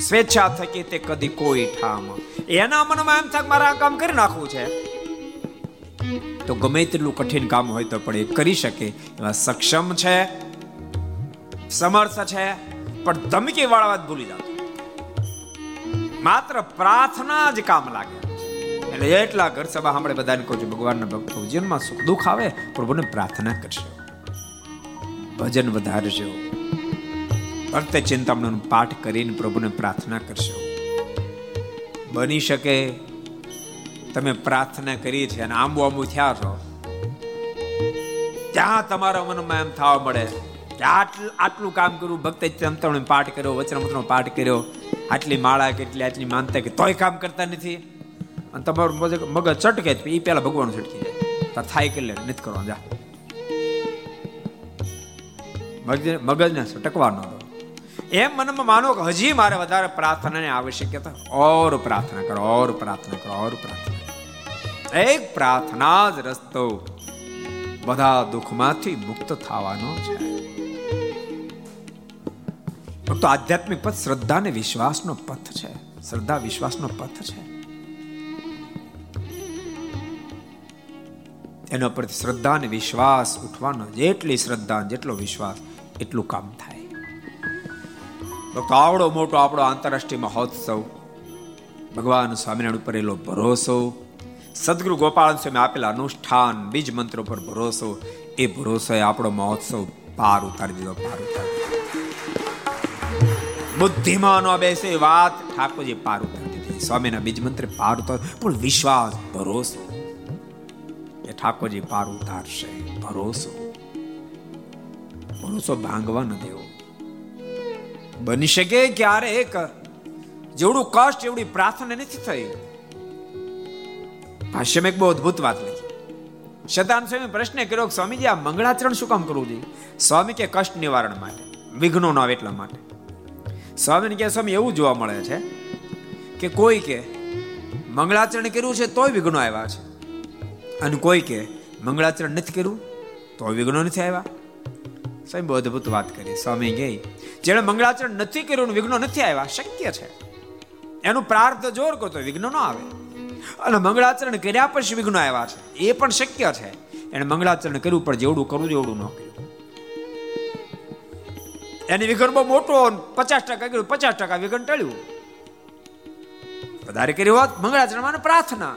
સ્વેચ્છા થકી તે કદી કોઈ ઠામ. એના મનમાં એમ થાય મારા કામ કરી નાખવું છે. તો ગમે તેટલું કઠિન કામ હોય તો પણ એ કરી શકે. એવા સક્ષમ છે, સમર્થ છે, પણ ધમકી વાળા વાત ભૂલી જાતો માત્ર પ્રાર્થના જ કામ લાગે. એટલે એટલા ઘર સભા સાંભળે બધાને કહું છું, ભગવાનના ભક્તો, જીવનમાં સુખ દુઃખ આવે, પ્રભુને પ્રાર્થના કરશો ભજન વધારજો. ભક્ત ચિંતામણ પાઠ કરીને પ્રભુને પ્રાર્થના કરશો. બની શકે તમે પ્રાર્થના કરી છે અને આંબુ આંબુ થયા છો. ત્યાં તમારા મનમાં એમ થવા મળે કે આટલું આટલું કામ કર્યું, ભક્ત ચંતવણ પાઠ કર્યો વચનામૃતનો પાઠ કર્યો, આટલી માળા કેટલી, આટલી માનતા કે તોય કામ કરતા નથી. અને તમારું મગજ ચટકે એ પેલા ભગવાન છટકી જાય. તો થાય કે લે, નથી કરવાનું, જા. મગજ મગજને છટકવા ન દો. એમ મનમાં માનો કે હજી મારે વધારે પ્રાર્થનાની આવશ્યકતા. ઓર પ્રાર્થના કરો, ઓર પ્રાર્થના કરો, ઓર પ્રાર્થના. એક પ્રાર્થના જ રસ્તો બધા દુઃખમાંથી મુક્ત થવાનો છે. તો આધ્યાત્મિક પથ શ્રદ્ધા અને વિશ્વાસનો પથ છે. શ્રદ્ધા, વિશ્વાસનો પથ છે. એના પરથી શ્રદ્ધા અને વિશ્વાસ ઉઠવાનો, જેટલી શ્રદ્ધા જેટલો વિશ્વાસ, એટલું કામ થાય. તો આવડો મોટો આપણો આંતરરાષ્ટ્રીય મહોત્સવ. ભગવાન સ્વામિનારાયણ ઉપર એલો ભરોસો. સદગુરુ ગોપાલ સ્વામી આપેલા અનુષ્ઠાન, બીજ મંત્રો પર ભરોસો. એ ભરોસો આપણો મહોત્સવ પાર ઉતારી દીધો, પાર ઉતારી બુદ્ધિમાનો બેસે વાત ઠાકોરજી પાર ઉતારી દીધી. સ્વામીના બીજ મંત્રે પાર ઉતાર, પણ વિશ્વાસ, ભરોસો. એ ઠાકોરજી પાર ઉતારશે, ભરોસો. ભરોસો ભાંગવા ન દેવો. બની શકે ક્યારે? એક જેવડું કષ્ટ, એવડી પ્રાર્થના નથી થઈ. ભાષ્યમાં એક બહુ અદભુત વાત લખી. શતાન સ્વામી પ્રશ્ન કર્યો સ્વામીજી, આ મંગળાચરણ શું કામ કરવું જોઈએ? સ્વામી કે કષ્ટ નિવારણ માટે, વિઘ્નો ન આવે એટલા માટે. સ્વામીને કે સ્વામી, એવું જોવા મળે છે કે કોઈ કે મંગળાચરણ કર્યું છે તોય વિઘ્નો આવ્યા છે. અને કોઈ કે મંગળાચરણ નથી કર્યું તોય વિઘ્નો નથી આવ્યા. સ્વામી બહુ અદભુત વાત કરી. સ્વામી ગઈ જેણે મંગળાચરણ નથી કર્યું વિઘ્નો નથી આવ્યા, શક્ય છે. એનું પ્રાર્થ જોર કરતો વિઘ્નો ન આવે. અને મંગળાચરણ કર્યા પછી વિઘ્નો આવ્યા છે. એ પણ શક્ય છે. એને મંગળાચરણ કર્યું, પણ જેવડું કરવું જેવડું ન કર્યું. એની વિઘન બહુ મોટો પચાસ ટકા કર્યું, પચાસ ટકા વિઘન ટળ્યું. વધારે કર્યું હોત, મંગળાચરણમાં પ્રાર્થના.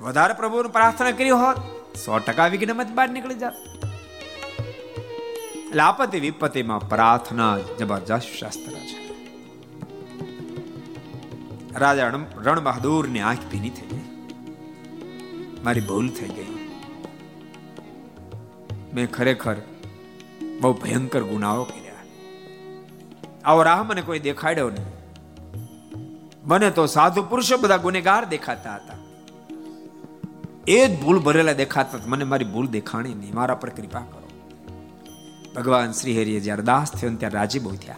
વધારે પ્રભુને પ્રાર્થના કરી હોત, સો ટકા વિઘ્નમાં બહાર નીકળી જાત. એટલે આપત્તિ વિપત્તિમાં પ્રાર્થના જબરજસ્ત શાસ્ત્ર છે રાજા રણ બહાદુરની આંખ ભીની થઈ ગઈ મારી ભૂલ થઈ ગઈ મેં ખરેખર બહુ ભયંકર ગુનાઓ કર્યા આવો રાહ મને કોઈ દેખાડ્યો નહીં મને તો સાધુ પુરુષો બધા ગુનેગાર દેખાતા હતા એ જ ભૂલ ભરેલા દેખાતા મને મારી ભૂલ દેખાણી નહીં મારા પર કૃપા કરો ભગવાન શ્રી હરિએ જ્યારે દાસ થયો ત્યારે રાજી બહુ થયા.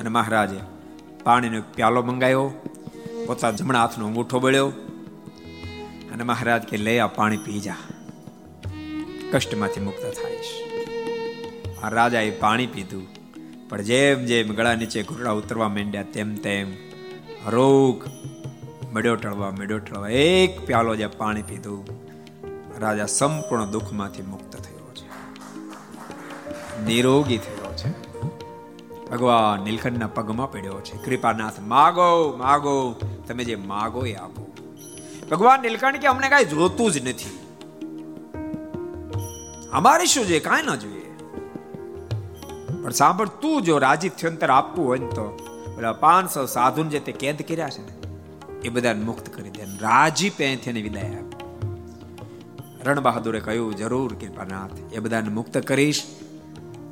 અને મહારાજે પાણીનો પ્યાલો મંગાવ્યો પોતાના જમણા હાથનો અંગૂઠો બળ્યો અને મહારાજ કે લે આ પાણી પી જા. કષ્ટમાંથી મુક્ત થાઈશ. આ રાજાએ પાણી પીધું, પણ જેમ જેમ ગળા નીચે ઘૂંટડા ઉતરવા માંડ્યા, તેમ તેમ રોગ મળ્યો ટળવા મળ્યો ટળવા એક પ્યાલો જે પાણી પીધું, રાજા સંપૂર્ણ દુઃખમાંથી મુક્ત નિરોગી થયો છે. ભગવાન નીલકંઠના પગમાં પડ્યો છે. કૃપાનાથ, માગો માગો, તમે જે માગો એ આપો. ભગવાન નીલકંઠ કે અમને કાંઈ જોતું જ નથી. અમારે શું જોઈએ? કાંઈ ના જોઈએ. પણ સાંભળ, તું જો રાજી થયંતર આપવું હોય ને તો પેલા પાંચસો સાધુ જે તે કેદ કર્યા છે ને, એ બધા મુક્ત કરી દે રાજી પેથી વિદાય આપ. રણ બહાદુરે કહ્યું, જરૂર કૃપાનાથ, એ બધાને મુક્ત કરીશ.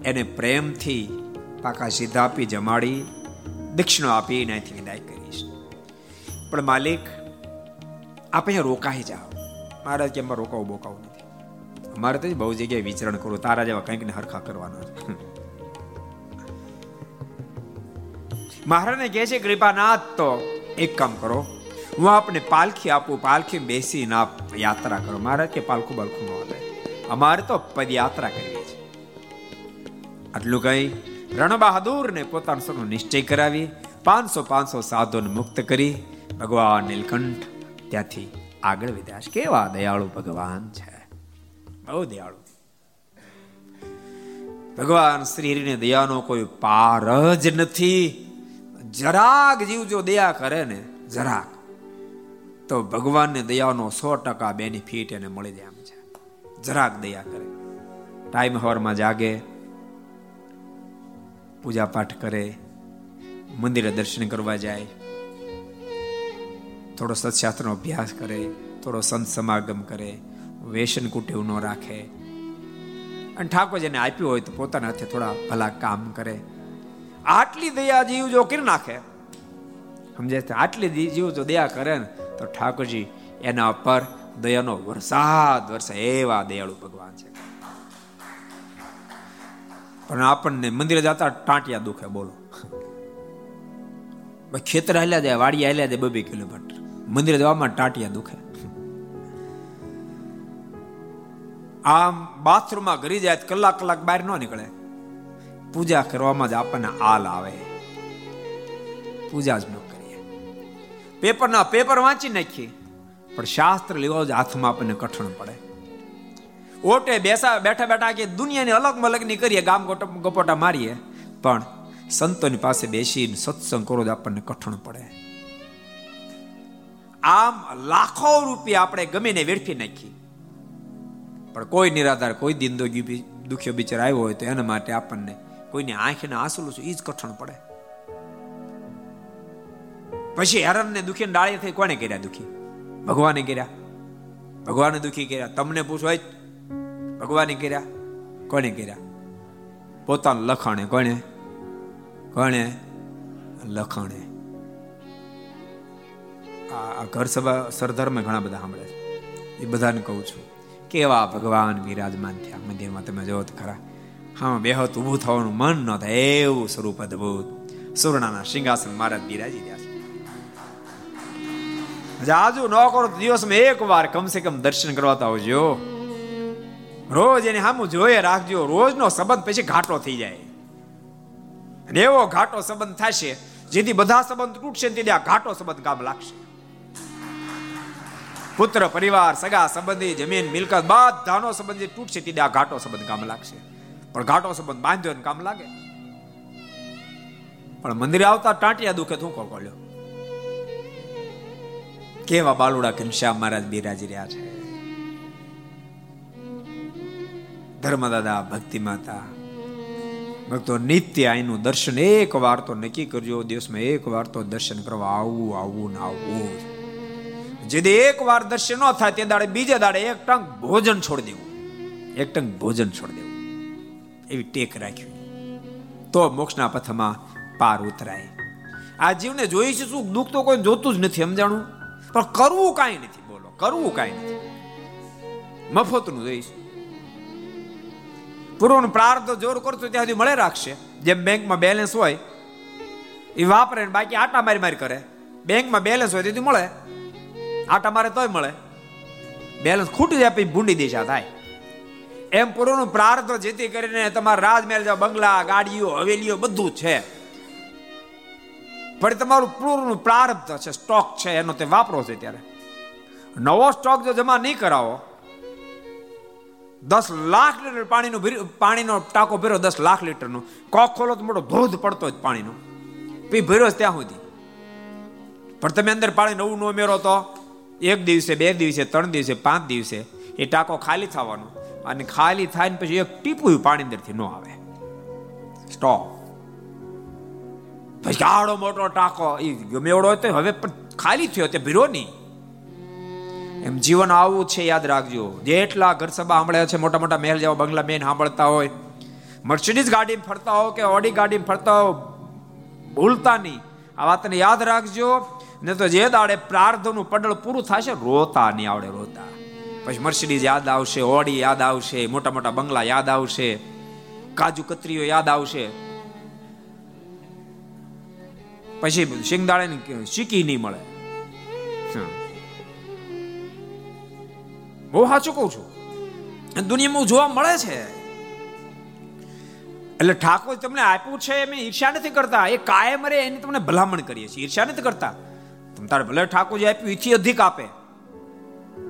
એને પ્રેમથી પાકા સીધા આપી, જમાડી દક્ષિણો આપી, એનાથી વિદાય કરીશ. પણ માલિક, આપ અહીંયા રોકાઈ જાઓ. મારા કે એમાં રોકાવું બોકાવું નથી. અમારે તો બહુ જગ્યાએ વિચરણ કરું તારા જેવા કંઈક ને હરખા કરવાના મહારાજને કહે છે, કૃપાનાથ, તો એક કામ કરો. હું આપને પાલખી આપું. પાલખી બેસીને આપ યાત્રા કરો. મહારાજ કે, પાલખું બાલખું ન આવે અમારે તો પદયાત્રા કરવી છે. આટલું કઈ રણ બહાદુર ને પોતાનો સૌનો નિશ્ચય કરાવી પાંચસો પાંચસો સાધુને મુક્ત કરી ભગવાન નીલકંઠ ત્યાંથી આગળ વધ્યા. કેવા દયાળુ ભગવાન છે. બહુ દયાળુ. ભગવાન શ્રી હરિને દયાનો કોઈ પાર જ નથી. જરાક જીવ જો દયા કરે ને, જરાક, તો ભગવાનને દયાનો સો ટકા બેનિફિટ એને મળી જાય એમ છે. જરાક દયા કરે. ટાઈમ હવરમાં જાગે પૂજા પાઠ કરે, મંદિરે દર્શન કરવા જાય, થોડો સત્શાસ્ત્રનો અભ્યાસ કરે, થોડો સંત સમાગમ કરે વેસન કુટેવ ન રાખે. અને ઠાકોર જેને આપ્યું હોય તો પોતાના હાથે થોડા ભલા કામ કરે. આટલી દયા જીવ જો કરી નાખે, સમજે આટલી જીવ જો દયા કરે ને, તો ઠાકોરજી એના પર દયાનો વરસાદ વરસે એવા દયાળુ ભગવાન છે. પણ આપણને મંદિરે જતા ટાંટિયા દુખે, બોલો. ખેતર હાલ્યા જાય વાડી હાલ્યા જાય બબે કિલોમીટર. મંદિરે જવામાં ટાંટિયા દુખે. આમ બાથરૂમમાં ઘરી જાય કલાક કલાક બહાર ન નીકળે. પૂજા કરવામાં જ આપણને આલ આવે. પૂજા જ ન કરીએ. પેપરના પેપર વાંચી નાખીએ. પણ શાસ્ત્ર લેવા જ હાથમાં આપણને કઠણ પડે. ઓટે બેસા બેઠા બેઠા કે દુનિયાની અલગ મલગની કરીએ, ગામ ગપોટા મારીએ. પણ સંતોની પાસે બેસીને સત્સંગ કરો આપણને કઠણ પડે. આમ લાખો રૂપિયા આપણે ગમે ને વેડફી નાખી પણ કોઈ નિરાધાર, કોઈ દિન દુખ્યો બિચાર આવ્યો હોય તો એના માટે આપણને કોઈની આંખને આંસુલું છે એ જ કઠણ પડે. પછી હેરાનને દુખી ડાળી થઈ કોને કર્યા દુખી? ભગવાને કર્યા? ભગવાને દુખી કર્યા? તમને પૂછો ભગવાને કર્યા? કોને કર્યા? પોતાનું લખાણે કોને કોણે? લખાણે. આ ઘર સભા સરધર્મ ઘણા બધા સાંભળે છે. એ બધાને કહું છું, કેવા ભગવાન વિરાજમાન થયા? મંદિરમાં તમે જોવો તો ખરા. હા બેહત ઊભું થવાનું મન ન થાય, એવું સ્વરૂપ અદભુત. સુવર્ણાના સિંહાસન મહારાજ બિરાજી રહ્યા છે. આજુ ન કરો દિવસમાં એક વાર કમસે કમ દર્શન કરવા તો આવજો રોજ એને સામું જોઈએ રાખજો. રોજનો સંબંધ પછી ઘાટો થઈ જાય. અને એવો ઘાટો સંબંધ થશે, જેથી બધા સંબંધ તૂટશે તેથી આ ઘાટો સંબંધ કામ લાગશે. પુત્ર, પરિવાર, સગા, સંબંધી, જમીન, મિલકત, બધાનો સંબંધ તૂટશે તેથી આ ઘાટો સંબંધ કામ લાગશે. પણ ઘાટો સંબંધ બાંધ્યો ને કામ લાગે. પણ મંદિરે આવતા ટાંટિયા દુખે તું કોલ્યો કેવા બાલુડા ઘનશ્યામ મહારાજ બિરાજી રહ્યા છે. ધર્મદાદા, ભક્તિ માતા. ભક્તો નિત્ય અહીંનું દર્શન, એક વાર તો નક્કી કરજો, દિવસમાં એક વાર તો દર્શન કરવા આવવું આવવું ને આવવું જેથી એક વાર દર્શન ન થાય, તે દાડે બીજા દાડે એક ટંક ભોજન છોડી દેવું. એક ટંક ભોજન છોડી દેવું. એવી ટેક રાખવી. તો મોક્ષના પથમાં પાર ઉતરાય. આ જીવને જોઈ છે શું? દુઃખ તો કોઈ જોતું જ નથી, સમજાણું? પણ કરવું કાંઈ નથી, બોલો, કરવું કાંઈ નથી. મફતનું જોઈશ. પૂર્વનું પ્રાર્થ જોર કરતો ત્યાં સુધી મળે રાખશે. જેમ બેંકમાં બેલેન્સ હોય એ વાપરે બાકી આટા મારી મારી કરે. બેંકમાં બેલેન્સ હોય તેથી મળે. આટા મારે તોય મળે. બેલેન્સ ખૂટી જાય પછી ભૂંડી દિશા થાય. એમ પૂર્વનું પ્રાર્થ જેથી કરીને તમારા રાજમહેલ બંગલા, ગાડીઓ, હવેલીઓ બધું છે. પણ તમારું પૂર્વનું પ્રારબ્ધ છે, સ્ટોક છે, એનો તે વાપરો છે ત્યારે. નવો સ્ટોક જો જમા નહીં કરાવો દસ લાખ લીટર પાણીનું પાણીનો ટાંકો ભર્યો દસ લાખ લીટરનો. કોક ખોલો તો મોટો ધોધ પડતો જ પાણીનો. પી ભર્યો ત્યાં સુધી. પણ તમે અંદર પાણી નવું ન ઉમેરો તો એક દિવસે, બે દિવસે, ત્રણ દિવસે, પાંચ દિવસે એ ટાંકો ખાલી થવાનો. અને ખાલી થાય ને પછી એક ટીપું પાણી અંદરથી ન આવે. સ્ટોપ પછી આડો મોટો ટાંકો. એ ગમે એવડો હોય તો હવે ખાલી થયો, તે ભીરો નહીં. એમ જીવન આવું છે, યાદ રાખજો. જેટલા ઘર સભા સાંભળ્યા છે, મોટા મોટા મહેલ જેવા બંગલા બેન સાંભળતા હોય. મર્સિડીઝ ગાડીમાં ફરતા હો કે ઓડી ગાડીમાં ફરતા હો, ભૂલતા નહીં. આ વાતને યાદ રાખજો. ને તો જે દાડે પ્રાર્થનું પડળ પૂરું થશે, રોતા નહીં આવડે, રોતા. પછી મર્સિડીઝ યાદ આવશે ઓડી યાદ આવશે, મોટા મોટા બંગલા યાદ આવશે, કાજુ કતરીઓ યાદ આવશે. પછી શિંગદાળે શીખી નહીં મળે. બહુ સાચું કહું છું. દુનિયામાં જોવા મળે છે. એટલે ઠાકોર તમને આપ્યું છે, એમ ઈર્ષ્યા નથી કરતા. એ કાયમ રે એની તમને ભલામણ કરીએ છીએ. ઈર્ષ્યા નથી કરતા. તમે તારે ભલે ઠાકોરજી આપ્યું, એથી અધિક આપે.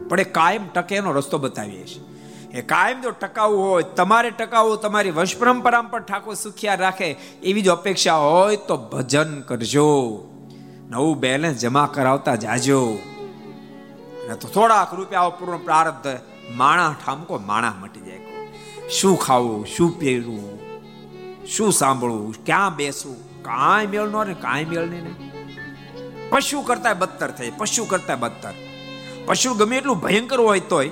પણ એ કાયમ ટકે એનો રસ્તો બતાવીએ છીએ. એ કાયમ જો ટકાવું હોય, તમારે ટકાવવું તમારી વંશ પરંપરા પર ઠાકોર સુખિયા રાખે, એવી જો અપેક્ષા હોય તો ભજન કરજો. નવું બેલેન્સ જમા કરાવતા જાજો. તો થોડાક રૂપિયા પૂર્ણ પ્રારબ્ધ માણા ઠામકો માણા મટી જાય. શું ખાવું, શું પહેરવું, શું સાંભળવું, ક્યાં બેસવું, કાંઈ મેળ નો કાંઈ મેળ નહીં પશુ કરતા બદતર થઈ પશુ કરતા બદતર. પશુ ગમે એટલું ભયંકર હોય તોય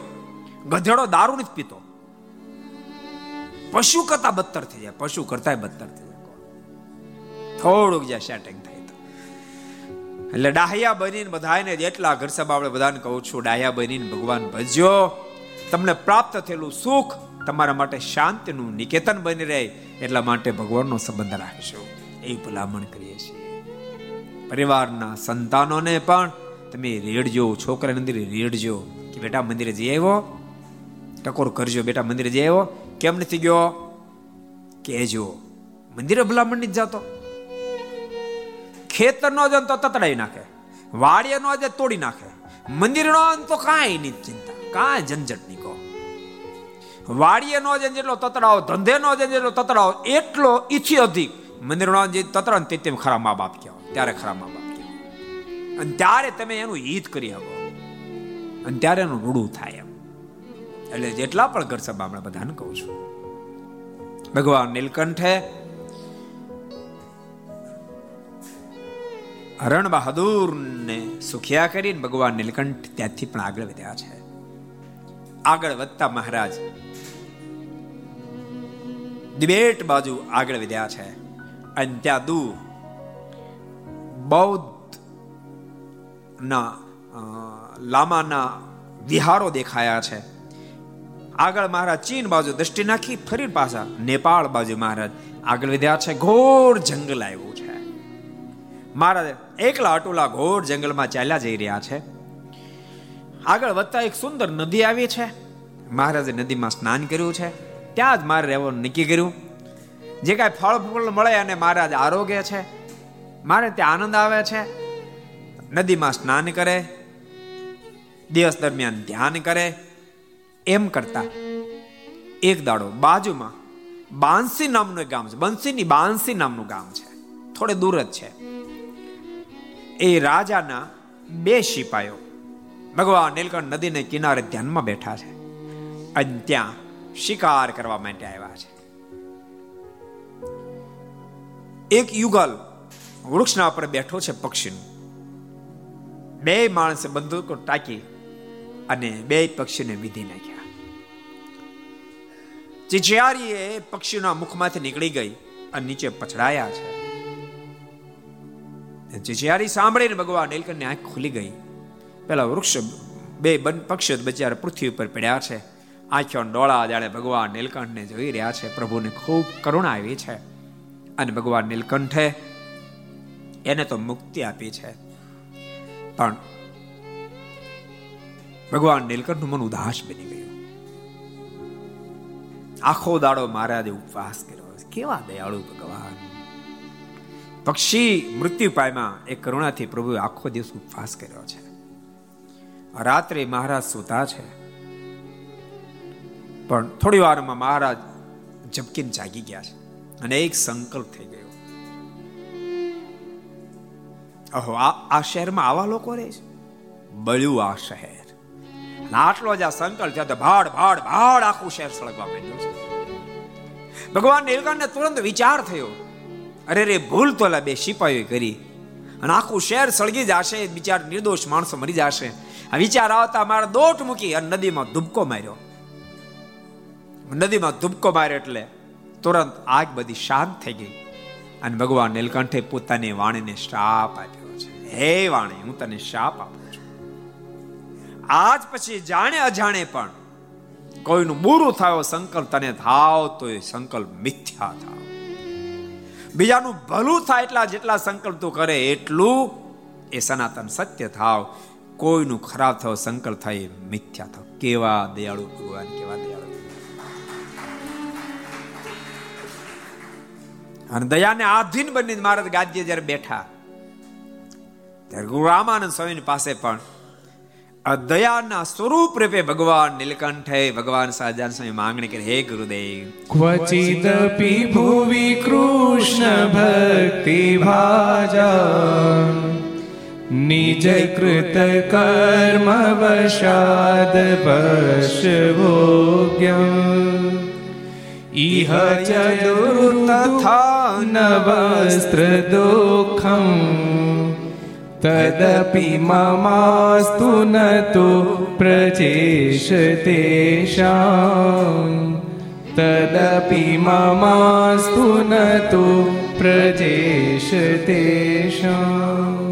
ગધેડો દારૂ નથી પીતો. પશુ કરતા બદતર થઈ જાય, પશુ કરતા બદતર થઈ જાય. થોડુંક જ્યાં સેટિંગ એટલે ડાહ્યા બનીને બધાને જેટલા ઘર સભા આપણે બધાને કહું છું, ડાહ્યા બનીને ભગવાન ભજ્યો. તમને પ્રાપ્ત થયેલું સુખ તમારા માટે શાંતિનું નિકેતન બની રહે એટલા માટે ભગવાનનો સંબંધ રાખશો એ ભલામણ કરીએ છીએ. પરિવારના સંતાનોને પણ તમે રેડજો છોકરા મંદિરે રેડજો કે બેટા મંદિરે જઈ આવ્યો? ટકોર કરજો, બેટા મંદિરે જઈ આવ્યો? કેમ નથી ગયો? કેજો મંદિરે ભલામણ નથી જતો. ખેતર નો તો તતડાઈ નાખે વાડીએ નો જ તોડી નાખે મંદિર નો તો કાંઈ નહીં ચિંતા, કાંઈ ઝંઝટ નહીં કહો. વાડીએ નો જન જેટલો તતડાવો ધંધે નો જન જેટલો તતડાવો, એટલો ઈથી અધિક મંદિર નો જે તતડાવ તે તેમ ખરા મા બાપ કહેવાય, ત્યારે ખરા મા બાપ કહેવાય. અને ત્યારે તમે એનું હિત કરી શકો. અને ત્યારે એનું રૂડું થાય એમ. એટલે જેટલા પણ ઘર સભા આપણે બધાને કહું છું. ભગવાન નીલકંઠે હરણ બહાદુરને સુખિયા કરીને ભગવાન નીલકંઠ ત્યાંથી પણ આગળ વધ્યા છે. આગળ વધતા મહારાજ દિબેટ બાજુ આગળ વધ્યા છે અને ત્યાં દૂર બૌદ્ધ ના લામાના વિહારો દેખાયા છે. આગળ મહારાજ ચીન બાજુ દ્રષ્ટિ નાખી ફરી પાછા નેપાળ બાજુ મહારાજ આગળ વધ્યા છે. ઘોર જંગલ આવ્યું છે. મહારાજ એકલા અટુલા ઘોર જંગલમાં ચાલ્યા જઈ રહ્યા છે. આગળ વધતા એક સુંદર નદી આવી છે. મહારાજે નદીમાં સ્નાન કર્યું છે. ત્યાં જ મારે રહેવાનું નક્કી કર્યું. જે કાંઈ ફળ ફૂલ મળે અને મહારાજ આરોગ્ય છે, મારે ત્યાં આનંદ આવે છે. નદીમાં સ્નાન કરે, દિવસ દરમિયાન ધ્યાન કરે, એમ કરતા એક દાડો બાજુમાં બાંસી નામનું ગામ છે. બંસીની બાંસી નામનું ગામ છે. થોડે દૂર જ છે. એ રાજાના બે સિપાયો ભગવાન નીલકંઠ નદીને કિનારે ધ્યાનમાં બેઠા છે અને ત્યાં શિકાર કરવા માટે આવ્યા છે. એક યુગલ વૃક્ષના પર બેઠો છે પક્ષીનું. બે માણસે બંદૂકો ટાંકી અને બે પક્ષીને વિધી નાખ્યા. ચિચિયારી એ પક્ષીના મુખમાંથી નીકળી ગઈ અને નીચે પછડાયા છે. ચિચિયારી સાંભળીને ભગવાન નીલકંઠની આંખ ખુલી ગઈ. પેલા વૃક્ષ બે પક્ષીઓ બચારા પૃથ્વી ઉપર પડ્યા છે. આંખો ડોળા જાણે ભગવાન નીલકંઠને જોઈ રહ્યા છે. પ્રભુને ખૂબ કરુણા આવી છે. અને ભગવાન નીલકંઠે એને તો મુક્તિ આપી છે. પણ ભગવાન નીલકંઠનું મન ઉદાસ બની ગયું. આખો દાડો મહારાજે ઉપવાસ કર્યો કેવા દયાળુ ભગવાન. પક્ષી મૃત્યુ પામ્યા. એ કરુણાથી પ્રભુએ આખો દિવસ ઉપવાસ કર્યો છે. રાત્રે મહારાજ સુતા છે. પણ થોડી વારમાં મહારાજ ઝબકીને જાગી ગયા છે અને એક સંકલ્પ થઈ ગયો. અહો, આ શહેરમાં આવા લોકો રહે છે? બળ્યું આ શહેર. આટલો જ આ સંકલ્પ થયો તો ભાડ ભાડ ભાડ આખું શહેર સળગવા માંડ્યું છે. ભગવાન નીલકંઠને તુરંત વિચાર થયો. અરે રે, ભૂલ તો બે સિપાહીઓ કરી. અને આખું શહેર સળગી જશે બિચાર નિર્દોષ માણસો મરી જશે. આ વિચાર આવતા મારે દોટ મૂકી અને નદીમાં ધુબકો માર્યો. નદીમાં ધુબકો માર્યો એટલે તુરંત આગ બધી શાંત થઈ ગઈ. અને ભગવાન નીલકંઠે પોતાની વાણીને શાપ આપ્યો છે. હે વાણી, હું તને શાપ આપું છું. આજ પછી જાણે અજાણે પણ કોઈનું બુરું થયો સંકલ્પ તને થાવ તો એ સંકલ્પ મિથ્યા થાવ. બીજાનું ભલું થાય એટલા જેટલા સંકલ્પ તું કરે, એટલું એ સનાતન સત્ય થાવ. કોઈનું ખરાબ થયો સંકલ્પ થાય મિથ્યા થાવ. કેવા દયાળુ ભગવાન, કેવા દયાળુ. અને દયાને આધીન બની મહારાજ ગાદીએ જ્યારે બેઠા, ત્યારે ગુરુ રામાનંદ સ્વામી પાસે પણ આ દયાના સ્વરૂપ રૂપે ભગવાન નીલકંઠે ભગવાન સાજાન સ્વામી માંગણી કરી, હે ગુરુદેવ, ક્વચિત પી ભુવિ કૃષ્ણ ભક્તિ ભાજા નિજ કૃત કર્મ વશાદ વશ ભોગ્યમ ઇહ ચતુર તથા નવસ્ત્ર દુઃખમ तदपि ममास्तु न तु प्रचेशतेषाम् तदपि ममास्तु न तु પ્રજેશતેષામ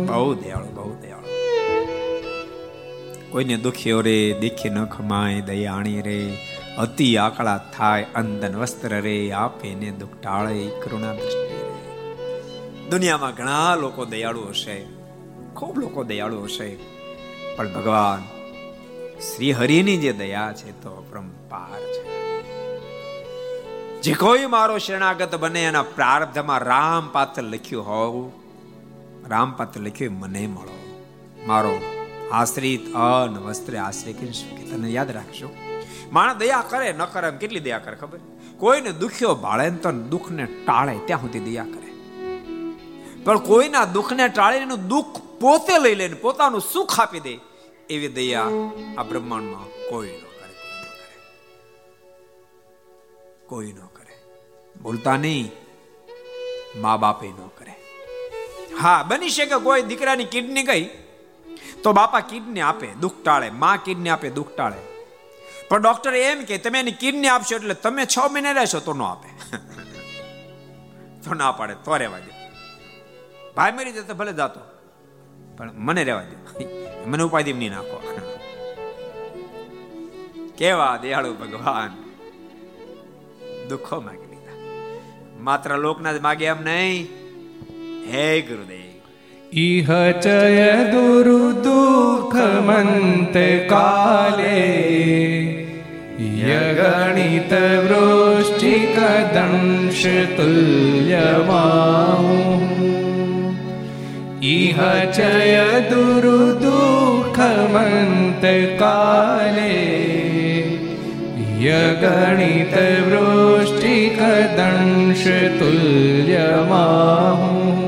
બહુ દયાળુ બહુ દયાળુ કોઈને દુખ્યો રે દીખી ન ખમાય દયાણી રે અતિ આકળા થાય અંદન વસ્ત્ર રે આપે ને દુઃખ ટાળે કરુણા દ્રષ્ટિ રે દુનિયામાં ઘણા લોકો દયાળુ હશે ખૂબ લોકો દયાળુ હશે. પણ ભગવાન શ્રી હરિની જે દયા છે તો પરંપાર છે. જે કોઈ મારો શરણાગત બને એના પ્રારબ્ધમાં રામ પાત્ર લખ્યું હોવ રામ પાત્ર લખ્યું મને મળો. મારો આશ્રિત અન વસ્ત્ર આશ્રિત તને યાદ રાખજો? માણસ દયા કરે, ન કરે, એમ કેટલી દયા કરે ખબર? કોઈને દુખ્યો ભાળે તો દુઃખને ટાળે, ત્યાં સુધી દયા કરે. પણ કોઈના દુઃખને ટાળે એનું દુઃખ પોતે લઈ લે પોતાનું સુખ આપી દે, એવી દયા આ બ્રહ્માંડમાં કોઈ ન કરે, કોઈ ન કરે. બોલતા નહીં, મા બાપે ન કરે. હા, બની શકે કોઈ દીકરાની કિડની ગઈ, તો બાપા કિડની આપે, દુઃખ ટાળે, માં કિડની આપે, દુઃખ ટાળે. પણ ડોક્ટર એમ કે, તમે એની કિડની આપશો એટલે તમે છ મહિને રહેશો તો ન આપે. તો ના પાડે, તો રહેવા દે. ભાઈ મરી જતો ભલે જાતો. પણ મને રહેવા દો. મને ઉપાધિ નહીં નાખો. કેવા દયાળુ ભગવાન. દુઃખો માગી લીધા. માત્ર લોકના જ માગે એમ નહીં. હે ગુરુદેવ. ઇહ ચય દુરુ દુઃખ મંત કાલે. યગણિત વૃષ્ટિ કદંશ તુલ્યમાહું. इह चय दुरुदुःखमन्तकाले यगणितवृष्टिकदंशतुल्यमाहुः।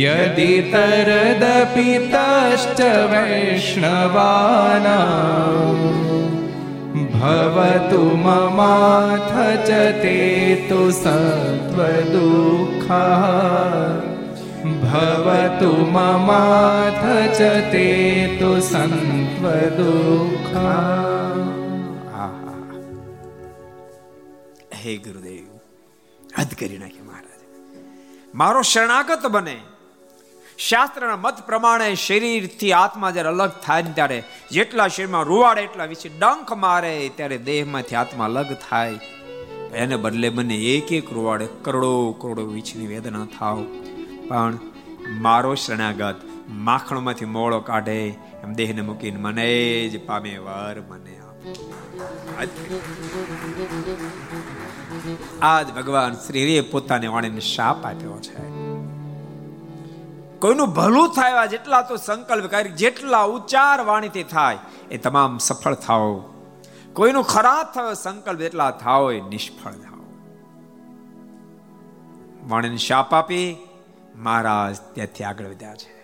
यदि तरदपि तश्च वैष्णवाना भवतु ममाथ च ते तु सत्त्वदुःखा भवतु ममाथ च ते तु सन्त्वदुःखा હે ગુરુદેવ હદ કરી નાખી મહારાજ મારો શરણાગત બને શાસ્ત્રના મત પ્રમાણે શરીરથી આત્મા જ્યારે અલગ થાય ને ત્યારે જેટલા શરીરમાં રૂવાડે એટલા વિશે ડંખ મારે ત્યારે દેહમાંથી આત્મા અલગ થાય એને બદલે મને એક એક રૂવાડે કરોડો કરોડો વીછની વેદના થાવ પણ મારો શરણાગત માખણમાંથી મોળો કાઢે, એમ દેહને મૂકીને મને જ પામે વાર મને આજ ભગવાન શ્રીએ પોતાને વાણીને શાપ આપ્યો છે. કોઈનું ભલું થાય જેટલા તો સંકલ્પ કરી, જેટલા ઉચ્ચાર વાણીથી થાય, એ તમામ સફળ થાઓ. કોઈનું ખરાબ થયો સંકલ્પ એટલા થાવ એ નિષ્ફળ થાઓ. વાણીને શાપ આપી મહારાજ ત્યાંથી આગળ વધ્યા છે.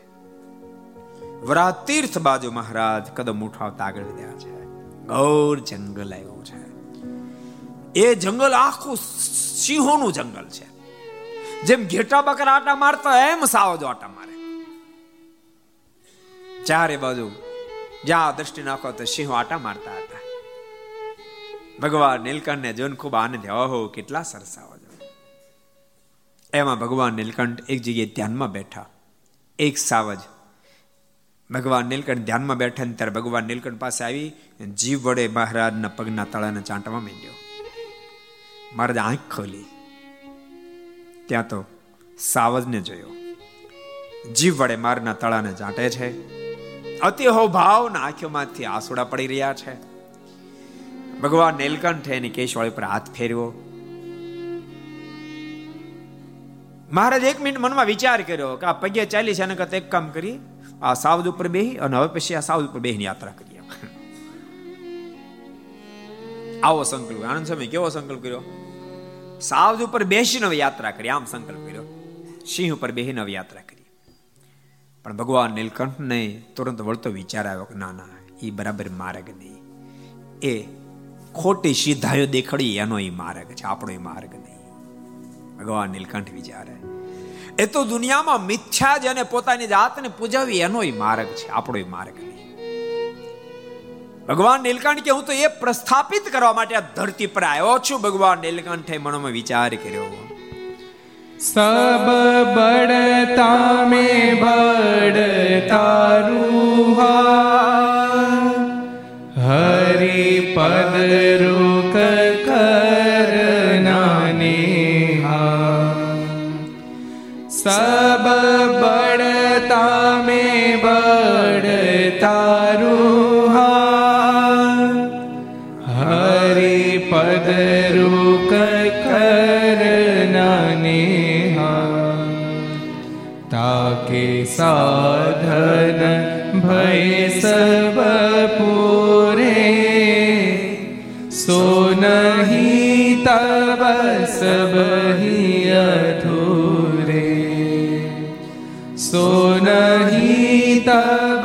વરા તીર્થ બાજુ મહારાજ કદમ ઉઠાવતા આગળ વધ્યા છે. ગૌર જંગલ આવ્યું છે. એ જંગલ આખું સિંહોનું જંગલ છે. જેમ ઘેટા બકરા આટા મારતા એમ સાવજો આટા મારે. ચારે બાજુ જ્યાં દ્રષ્ટિ નાખો તો સિંહો આટા મારતા હતા. ભગવાન નીલકંઠને જોઈને ખૂબ આનંદ હો કેટલા સરસ એમાં ભગવાન નીલકંઠ એક જગ્યાએ ધ્યાનમાં બેઠા. એક સાવજ. ભગવાન નીલકંઠ ધ્યાનમાં બેઠા ત્યારે ભગવાન નીલકંઠ પાસે આવી જીવ વડે મહારાજના પગના તળાને ચાંટવા માંડ્યો. મહારાજ આંખ ખોલી. ત્યાં તો સાવજને જોયો. જીવ વડે મારના તળાને ચાંટે છે. અતિહો ભાવના આંખોમાંથી આસુડા પડી રહ્યા છે. ભગવાન નીલકંઠે એની કેશવાળી પર હાથ ફેરવ્યો. મહારાજ એક મિનિટ મનમાં વિચાર કર્યો કે આ પગે ચાલી છે એના કરતા એક કામ કરી, આ સાવદ ઉપર બેહી અને હવે પછી આ સાવદ ઉપર બેહીની યાત્રા કરીએ. આવો સંકલ્પ આનંદ સ્વામી, કેવો સંકલ્પ કર્યો? સાવજ ઉપર બેસીને યાત્રા કરી, આમ સંકલ્પ કર્યો. સિંહ ઉપર બેસીને યાત્રા કરી. પણ ભગવાન નીલકંઠને તુરંત વળતો વિચાર આવ્યો કે ના ના એ બરાબર માર્ગ નહીં. એ ખોટી સીધાયો દેખાડી, એનો એ માર્ગ છે, આપણો એ માર્ગ નહીં. ભગવાન નીલકંઠ વિચારે. એ તો દુનિયામાં મિથ્યા જેને પોતાની જાતને પૂજાવી એનો માર્ગ છે આપણો માર્ગ ભગવાન નીલકંઠ કે, હું તો એ પ્રસ્થાપિત કરવા માટે આ ધરતી પર આવ્યો છું. ભગવાન નીલકંઠે મનોમાં વિચાર કર્યો. સબ બડતા મે બડતા રૂહા सब बढ़ता में बढ़ता रूहा हरि पद रुक कर नेहा ताके साधन भय सब पूरे सो नहीं तब सब ही अधूरे સો નહીં તબ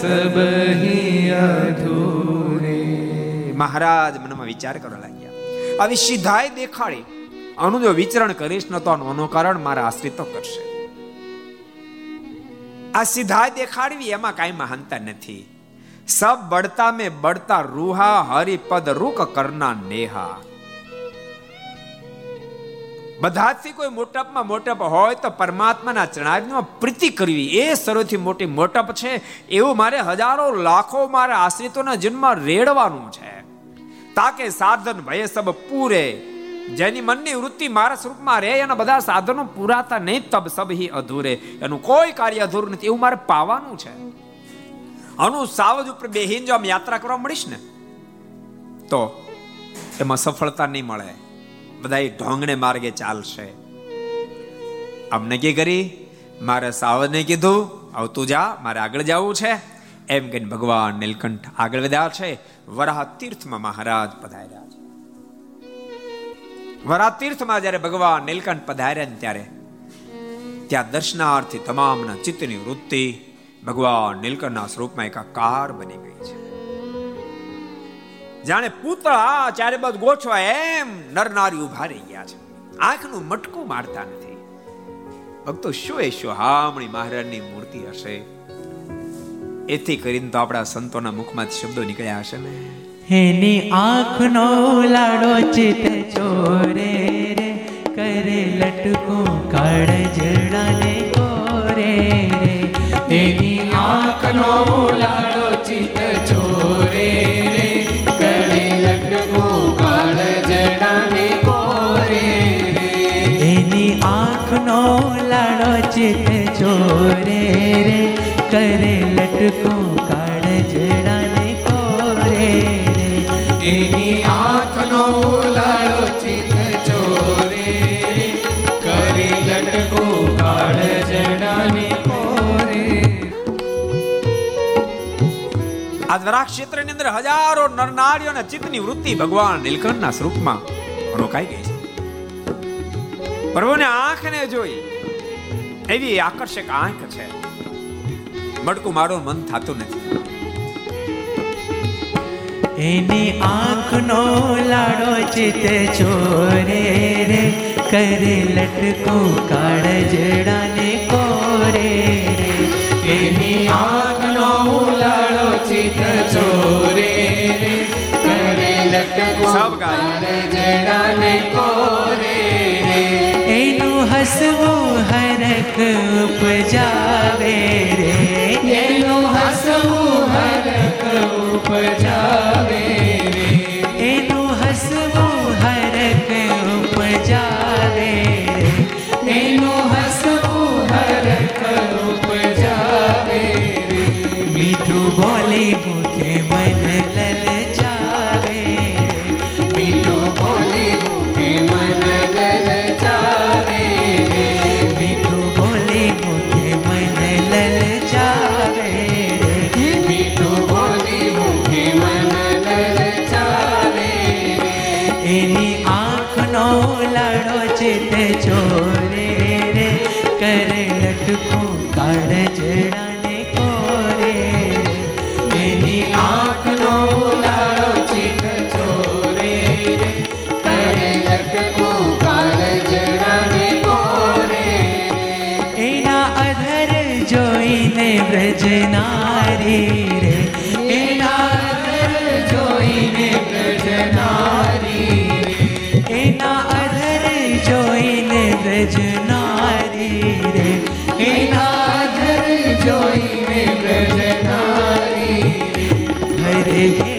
સબહી અધૂરે મહારાજ, મનમાં વિચાર કરવા લાગ્યા. આવી સીધાય દેખાડી. આનું જો વિચરણ કરીશ, ન તો આનું કારણ મારા આશ્રિતો કરશે. આ સીધાય દેખાડવી એમાં કાંઈ મહાનતા નથી. સબ બળતા મેં બળતા રૂહા, હરિપદ રૂક કરના નેહા. બધાથી કોઈ મોટપમાં મોટપ હોય તો પરમાત્માના ચરણારવિંદમાં પ્રીતિ કરવી. એ સર્વથી મોટી મોટપ છે. એવું મારે હજારો લાખો મારા આશ્રિતોના જન્મમાં રેડવાનું છે. તાકે સાધન ભય સબ પૂરે. જેની મનની વૃત્તિ મારા સ્વરૂપમાં રહે એના બધા સાધનો પૂરાતા નહીં, તબ સબ હી અધૂરે. એનું કોઈ કાર્ય અધૂરું નથી. એવું મારે પાવાનું છે. અનુ સાવજ ઉપર બેહીન જો આમ યાત્રા કરવા મળીશ ને, તો એમાં સફળતા નહીં મળે. બધા ઢોંગને માર્ગે ચાલશે. આમ નક્કી કરી, મારે સાવરને કીધું આવતું જા, મારે આગળ જવું છે. એમ કહીને ભગવાન નીલકંઠ આગળ વધ્યા છે. વરાહ તીર્થમાં મહારાજ પધાર્યા છે. વરાહ તીર્થમાં જ્યારે ભગવાન નીલકંઠ પધાર્યા ને ત્યારે, ત્યાં દર્શનાર્થી તમામના ચિત્તની વૃત્તિ ભગવાન નીલકંઠના સ્વરૂપમાં એકાકાર બની ગઈ છે. જાણે પૂતળા ચારે બાજુ ગોઠવા એમ નરનારી ઊભા રહી ગયા છે. આંખનું મટકું મારતા નથી. ભક્તો, શું એ હામણી મહારાજની મૂર્તિ હશે? એથી કરીને તો આપણા સંતોના મુખમાંથી શબ્દો નીકળ્યા હશે ને? એની આંખનો લાડો ચિત ચોરે રે, કરે લટકું કાળ જડાને કોરે રે. એની કરે લટકો કાળ જડાને કોરે રે એની આંખનો લાડો ચિત ચોરે કરી લટકો કાળ જડાને કોરે આ વરા ક્ષેત્રની અંદર હજારો નરનારીઓના ચિત્તની વૃત્તિ ભગવાન નીલકંઠના સ્વરૂપમાં રોકાઈ ગઈ છે પ્રભુને આંખને જોઈ એવી આકર્ષક આંખ મટકું મારું મન થતું નથી. એની આંખનો લાડો ચિતે ચોરે રે કરે લટકો કાળ જડાને કોરે રે. એની આંખનો લાડો ચિત ચોરે રે કરે લટકો સબ ગાય. જડાને કોરે રે. એનું હસવું હરક ઉપજાવે રે. એનું હસવું હરક ઉપજાવે રે. એનું હસવું હરક ઉપજાવે રે. એનું હસવું હરક ઉપજાવે રે. મીઠું બોલી મુખે મન લલચાવે વ્રજ રે અધર જોઈને વ્રજ નારી રે. જોઈને વ્રજ નારી રે. જોઈને વ્રજ રે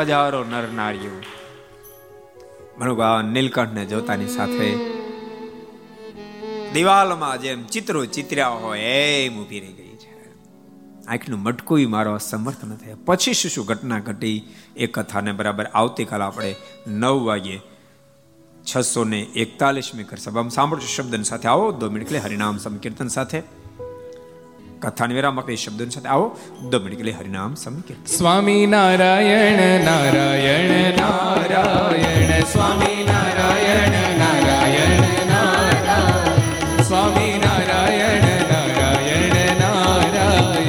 હજારો નર નારીઓ ભગવાન નીલકંઠને જોતાની સાથે દિવાલમાં જેમ ચિત્રો ચિત્ર્યા હોય એમ ઊભી રહી ગઈ છે. આંખનું મટકું મારો સમર્થ ન પછી શું શું ઘટના ઘટી એ કથાને બરાબર આવતીકાલ આપણે નવ વાગ્યે છસો ને એકતાલીસમી કર સભામાં સાંભળશું. શબ્દન સાથે આવો, દો મિનિટ હરિનામ સંકીર્તન સાથે. કથાન વિરામ આપે શબ્દોની સાથે આવો દમણ એટલે હરિનામ સંકીર્તન સ્વામી નારાયણ નારાયણ નારાયણ સ્વામી નારાયણ નારાયણ નારાયણ સ્વામી નારાયણ નારાયણ નારાયણ